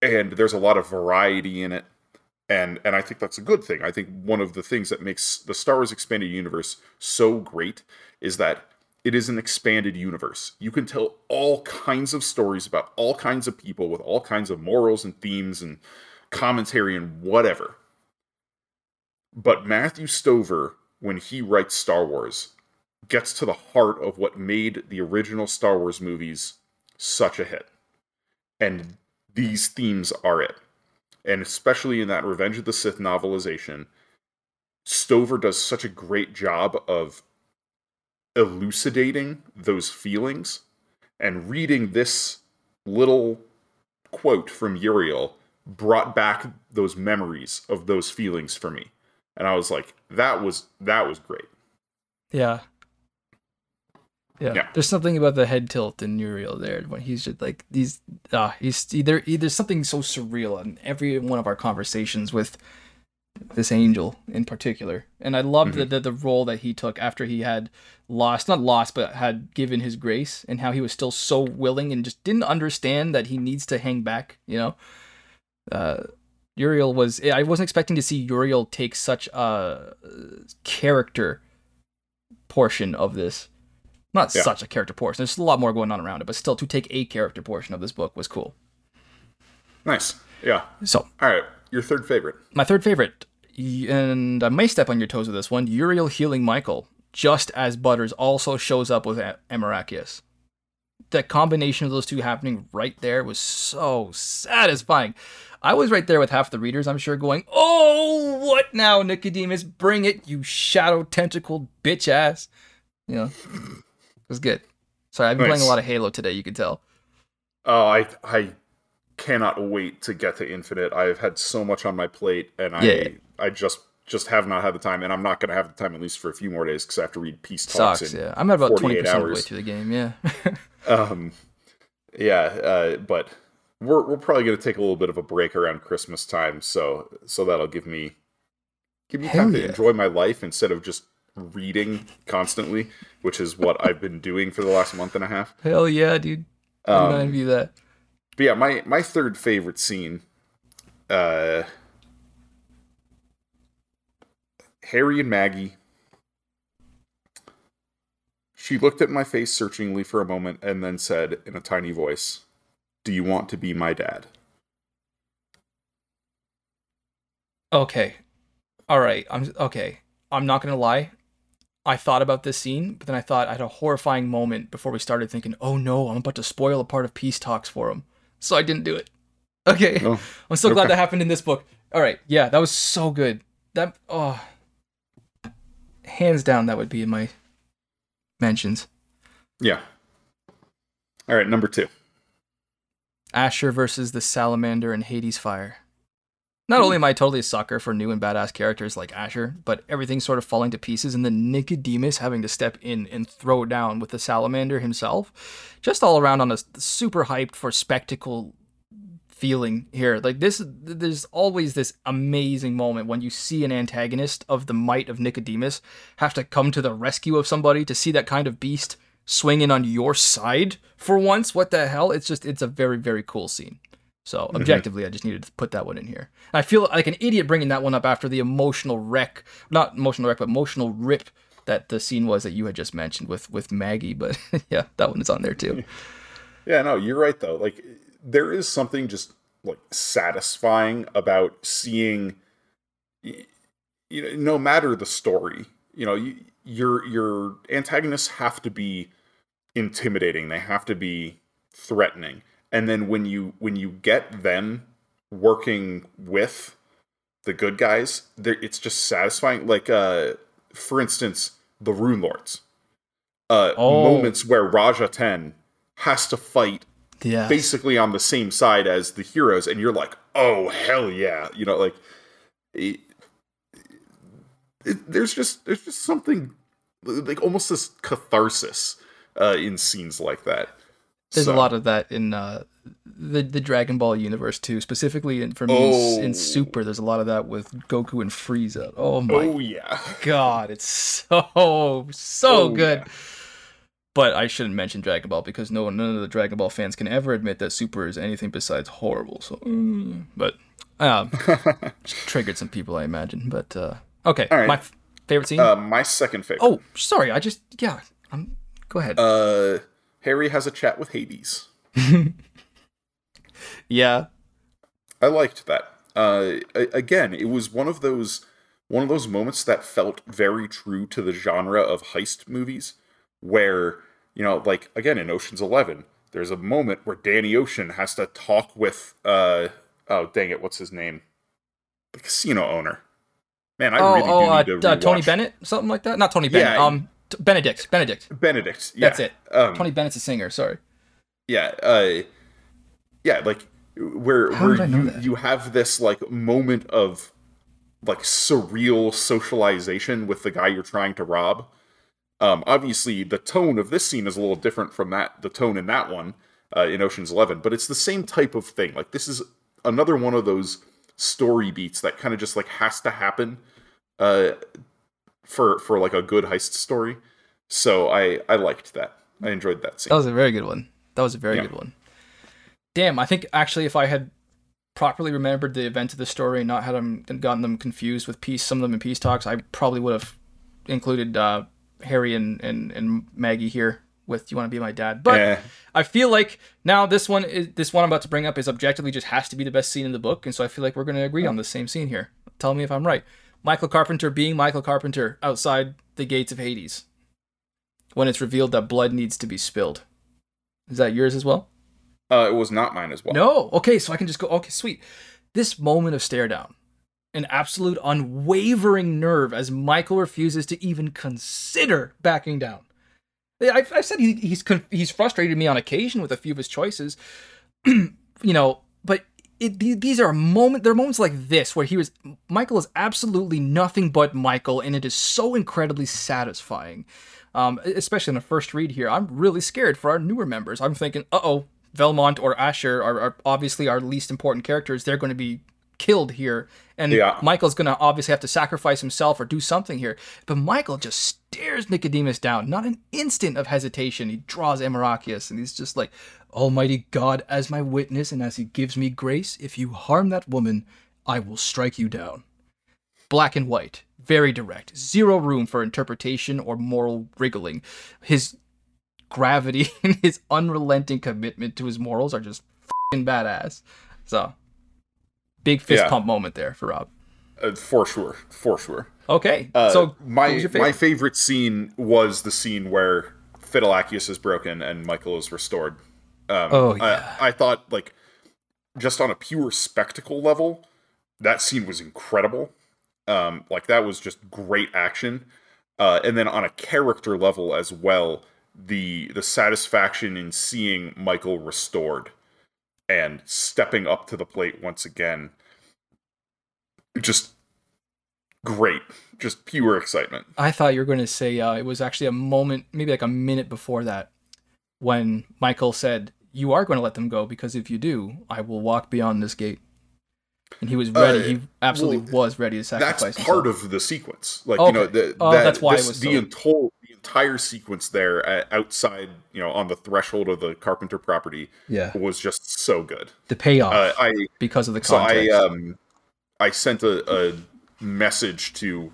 And there's a lot of variety in it and and I think that's a good thing. I think one of the things that makes the Star Wars expanded universe so great is that it is an expanded universe. You can tell all kinds of stories about all kinds of people with all kinds of morals and themes and commentary and whatever. But Matthew Stover, when he writes Star Wars, gets to the heart of what made the original Star Wars movies such a hit. And these themes are it and especially in that Revenge of the Sith novelization, Stover does such a great job of elucidating those feelings and reading this little quote from Uriel brought back those memories of those feelings for me. And I was like, that was that was great. yeah. yeah. Yeah. There's something about the head tilt in Uriel there when he's just like these. Ah, he's either either something so surreal in every one of our conversations with this angel in particular. And I loved the, the the role that he took after he had lost, not lost, but had given his grace, and how he was still so willing and just didn't understand that he needs to hang back. You know, uh, Uriel was. I wasn't expecting to see Uriel take such a character portion of this. Not Yeah. such a character portion. There's a lot more going on around it, but still to take a character portion of this book was cool. Nice. Yeah. So All right. Your third favorite. my third favorite, and I may step on your toes with this one, Uriel healing Michael, just as Butters also shows up with A- Amoracchius. The combination of those two happening right there was so satisfying. I was right there with half the readers, I'm sure, going, Oh, what now, Nicodemus? Bring it, you shadow tentacled bitch ass. You know, it was good. Sorry, I've been playing a lot of Halo today, you could tell. Oh, I I cannot wait to get to Infinite. I've had so much on my plate, and I Yeah. I just just have not had the time, and I'm not going to have the time at least for a few more days because I have to read Peace Talks. Sucks, yeah. I'm at about 20% of the way hours. through the game, yeah. Um, yeah, uh, but we're we're probably going to take a little bit of a break around Christmas time, so so that'll give me give me Hell time to enjoy my life instead of just reading constantly, which is what I've been doing for the last month and a half. Hell yeah, dude. I Um, um, envy that. But yeah, my my third favorite scene, uh, Harry and Maggie. She looked at my face searchingly for a moment and then said in a tiny voice, "Do you want to be my dad?" Okay. All right. I'm okay. I'm not gonna lie. I thought about this scene, but then I thought I had a horrifying moment before we started thinking, "Oh no, I'm about to spoil a part of peace talks for him." So I didn't do it. Okay. Oh, I'm so glad that happened in this book. All right. Yeah, that was so good. That oh, hands down, that would be in my mentions. yeah. All right, number two. Ascher versus the Salamander and Hades Fire. Not hmm. only am I totally a sucker for new and badass characters like Ascher, but everything sort of falling to pieces and then Nicodemus having to step in and throw down with the Salamander himself. Just all around on a super hyped for spectacle feeling here. Like this there's always this amazing moment when you see an antagonist of the might of Nicodemus have to come to the rescue of somebody to see that kind of beast swing in on your side for once. What the hell? It's just it's a very very cool scene. So mm-hmm. objectively, I just needed to put that one in here. I feel like an idiot bringing that one up after the emotional wreck, not emotional wreck, but emotional rip that the scene was that you had just mentioned with with Maggie. But yeah, that one is on there too. Yeah, no, you're right though. Like there is something just like satisfying about seeing you know no matter the story, you know, you, your your antagonists have to be intimidating. They have to be threatening. And then when you when you get them working with the good guys, it's just satisfying like uh for instance, the Rune Lords. Uh Oh. moments where Raj Ahten has to fight Yeah, basically on the same side as the heroes and you're like oh hell yeah you know like it, it- there's just there's just something like almost this catharsis uh in scenes like that there's So- a lot of that in uh, the the Dragon Ball universe too. Specifically, in, for me in, in Oh. Super, there's a lot of that with Goku and Frieza. Oh my oh yeah god, it's so so Oh, good. yeah. But I shouldn't mention Dragon Ball because no none of the Dragon Ball fans can ever admit that Super is anything besides horrible. So, mm, but um, triggered some people, I imagine. But uh, okay, right. my f- favorite scene. uh my second favorite oh, sorry, I just yeah. Um, go ahead. uh harry has a chat with hades yeah, I liked that. Uh, again, it was one of those one of those moments that felt very true to the genre of heist movies, where you know, like again in Ocean's Eleven, there's a moment where Danny Ocean has to talk with uh oh dang it, what's his name, the casino owner. Man, I oh, really oh, do uh, need to uh, Tony Bennett, something like that. Not Tony Bennett. Yeah. Um, T- Benedict. Benedict. Benedict. Yeah, That's it. Um, Tony Bennett's a singer. Sorry. yeah uh yeah like where How where did I know you you have this like moment of like surreal socialization with the guy you're trying to rob um obviously the tone of this scene is a little different from that the tone in that one uh, in oceans 11 but it's the same type of thing like this is another one of those story beats that kind of just like has to happen uh for for like a good heist story. So I I liked that. I enjoyed that scene. That was a very good one. That was a very Yeah. good one. Damn, I think actually if I had properly remembered the events of the story and not had them gotten them confused with peace, some of them in peace talks, I probably would have included uh, Harry and, and and Maggie here with "You Want to Be My Dad." But Eh, I feel like now this one is this one I'm about to bring up is objectively just has to be the best scene in the book, and so I feel like we're going to agree on the same scene here. Tell me if I'm right. Michael Carpenter being Michael Carpenter outside the gates of Hades when it's revealed that blood needs to be spilled. Is that yours as well? uh, it was not mine as well. No. Okay, so I can just go. Okay, sweet. This moment of stare down, an absolute unwavering nerve as Michael refuses to even consider backing down. I've, I've said he, he's he's frustrated me on occasion with a few of his choices, you know, but it, these are moment. There are moments like this where he was Michael is absolutely nothing but Michael, and it is so incredibly satisfying. Um, especially in the first read here, I'm really scared for our newer members. I'm thinking, uh oh, Valmont or Ascher are, are obviously our least important characters. They're going to be killed here, and Yeah. Michael's going to obviously have to sacrifice himself or do something here. But Michael just stares Nicodemus down, not an instant of hesitation. He draws Amoracchius, and he's just like, Almighty God, as my witness, and as he gives me grace, if you harm that woman, I will strike you down. Black and white, very direct, zero room for interpretation or moral wriggling. His gravity and his unrelenting commitment to his morals are just fing badass. So, big fist Yeah. pump moment there for Rob. Uh, for sure, for sure. Okay, Uh, so my your my favorite? favorite scene was the scene where Fidelacchius is broken and Michael is restored. Um, Oh, yeah. I, I thought like just on a pure spectacle level, that scene was incredible. Um, like that was just great action. Uh, and then on a character level as well, the the satisfaction in seeing Michael restored and stepping up to the plate once again, just great, just pure excitement. I thought you were going to say uh, it was actually a moment, maybe like a minute before that, when Michael said, "You are going to let them go because if you do, I will walk beyond this gate." And he was ready. Uh, he absolutely well, was ready to sacrifice That's himself. part of the sequence. Like Okay. you know, the, Oh, that, that's why it this- was the so- the entire sequence there uh, outside, you know, on the threshold of the Carpenter property yeah, was just so good. the payoff Uh, I because of the so. I um I sent a, a message to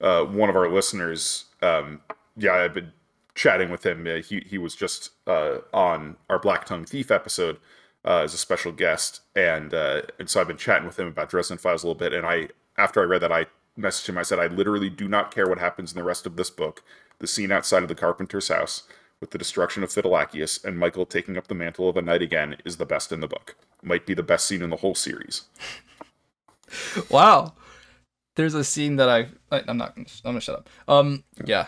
uh, one of our listeners. Um, yeah, I've been chatting with him. Uh, he he was just uh, on our Black Tongue Thief episode uh, as a special guest, and uh, and so I've been chatting with him about Dresden Files a little bit. And I after I read that, I messaged him. I said, I literally do not care what happens in the rest of this book. The scene outside of the Carpenter's house with the destruction of Fidelacchius and Michael taking up the mantle of a knight again is the best in the book. Might be the best scene in the whole series. wow, there's a scene that I, I I'm not. I'm gonna shut up. Um, yeah,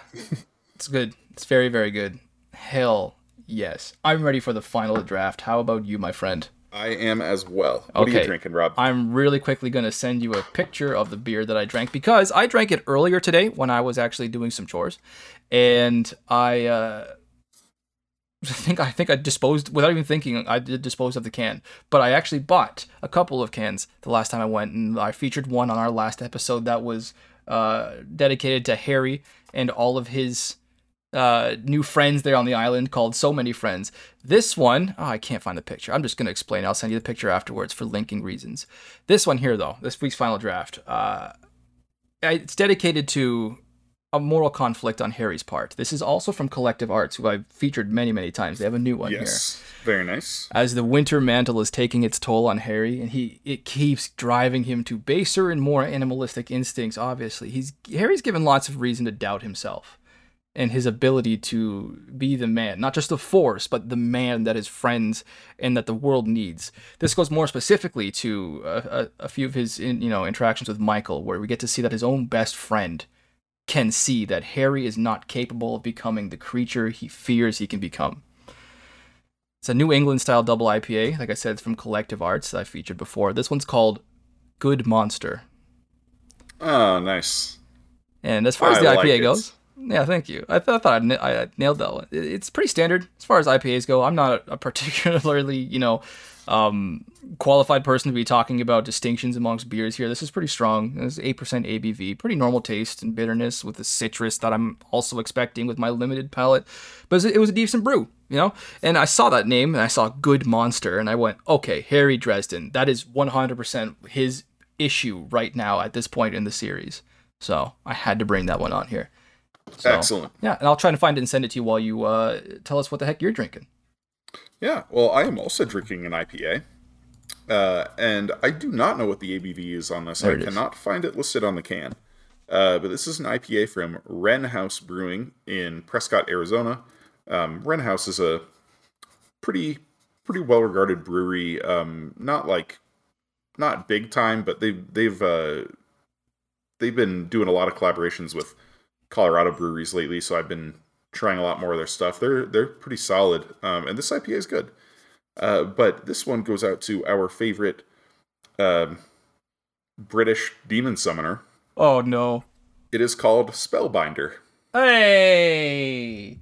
it's good. It's very very good. Hell yes, I'm ready for the final draft. How about you, my friend? I am as well. What are you drinking, Rob? I'm really quickly going to send you a picture of the beer that I drank because I drank it earlier today when I was actually doing some chores, and I uh, think I think I disposed without even thinking I did dispose of the can. But I actually bought a couple of cans the last time I went, and I featured one on our last episode that was uh, dedicated to Harry and all of his uh, new friends there on the island called So Many Friends. This one, oh, I can't find the picture. I'm just going to explain. I'll send you the picture afterwards for linking reasons. This one here, though, this week's final draft, uh, it's dedicated to a moral conflict on Harry's part. This is also from Collective Arts, who I've featured many, many times. They have a new one here yes. Very nice. as the winter mantle is taking its toll on Harry, and he it keeps driving him to baser and more animalistic instincts. Obviously, he's Harry's given lots of reason to doubt himself and his ability to be the man, not just the force, but the man that his friends and that the world needs. This goes more specifically to a, a, a few of his in, you know interactions with Michael, where we get to see that his own best friend can see that Harry is not capable of becoming the creature he fears he can become. It's a New England style double IPA. Like I said, it's from Collective Arts that I featured before. This one's called Good Monster. Oh, nice. And as far as I the IPA goes, Yeah, thank you. I, th- I thought I, n- I nailed that one. It's pretty standard as far as IPAs go. I'm not a particularly, you know, um, qualified person to be talking about distinctions amongst beers here. This is pretty strong. It's 8% ABV, pretty normal taste and bitterness with the citrus that I'm also expecting with my limited palate. But it was a decent brew, you know? And I saw that name and I saw Good Monster and I went, okay, Harry Dresden. That is 100% his issue right now at this point in the series. So I had to bring that one on here. So, Excellent. Yeah, and I'll try to find it and send it to you while you uh, tell us what the heck you're drinking. Yeah, well, I am also drinking an IPA. Uh, and I do not know what the ABV is on this. There I it is. cannot find it listed on the can. Uh, but this is an IPA from Wren House Brewing in Prescott, Arizona. Um, Wren House is a pretty pretty well regarded brewery. Um, not like not big time, but they've they've uh, they've been doing a lot of collaborations with Colorado breweries lately. So I've been trying a lot more of their stuff. They're they're pretty solid, um, and this IPA is good. Uh, but this one goes out to our favorite um, British demon summoner. Oh no. It is called Spellbinder. Hey.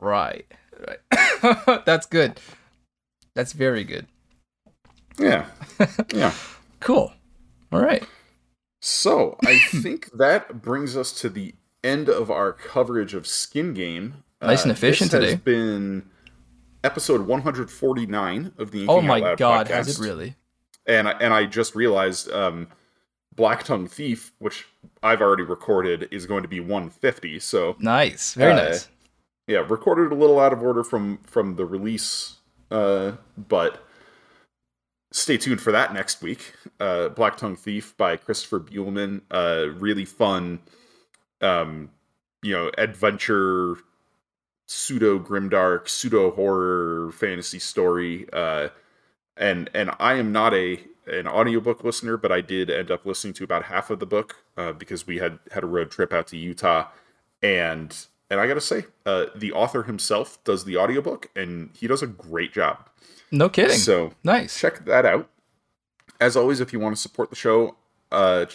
Right. Right. That's good. That's very good. Yeah, yeah. Cool. All right. So I think that brings us to the end of our coverage of Skin Game. Nice and efficient this today. Has been episode 149 of the Inking Oh Out my Loud god, podcast. has it really? and I, and I just realized um, Black Tongue Thief, which I've already recorded, is going to be 150. So Nice. Very Uh, nice. yeah, recorded a little out of order from from the release, uh, but stay tuned for that next week. Uh, Black Tongue Thief by Christopher Buehlman, uh, really fun, um, you know, adventure, pseudo grimdark, pseudo horror fantasy story. Uh, and and I am not a an audiobook listener, but I did end up listening to about half of the book uh, because we had had a road trip out to Utah, and and I gotta say, uh, the author himself does the audiobook, and he does a great job. No kidding. So nice. check that out. As always, if you want to support the show, uh,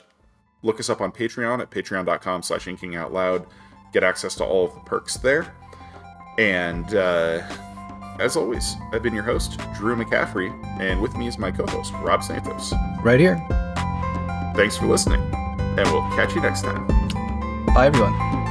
look us up on Patreon at patreon.com slash inking out loud. Get access to all of the perks there. And uh, as always, I've been your host, Drew McCaffrey, and with me is my co-host, Rob Santos. Right here. Thanks for listening, and we'll catch you next time. Bye everyone.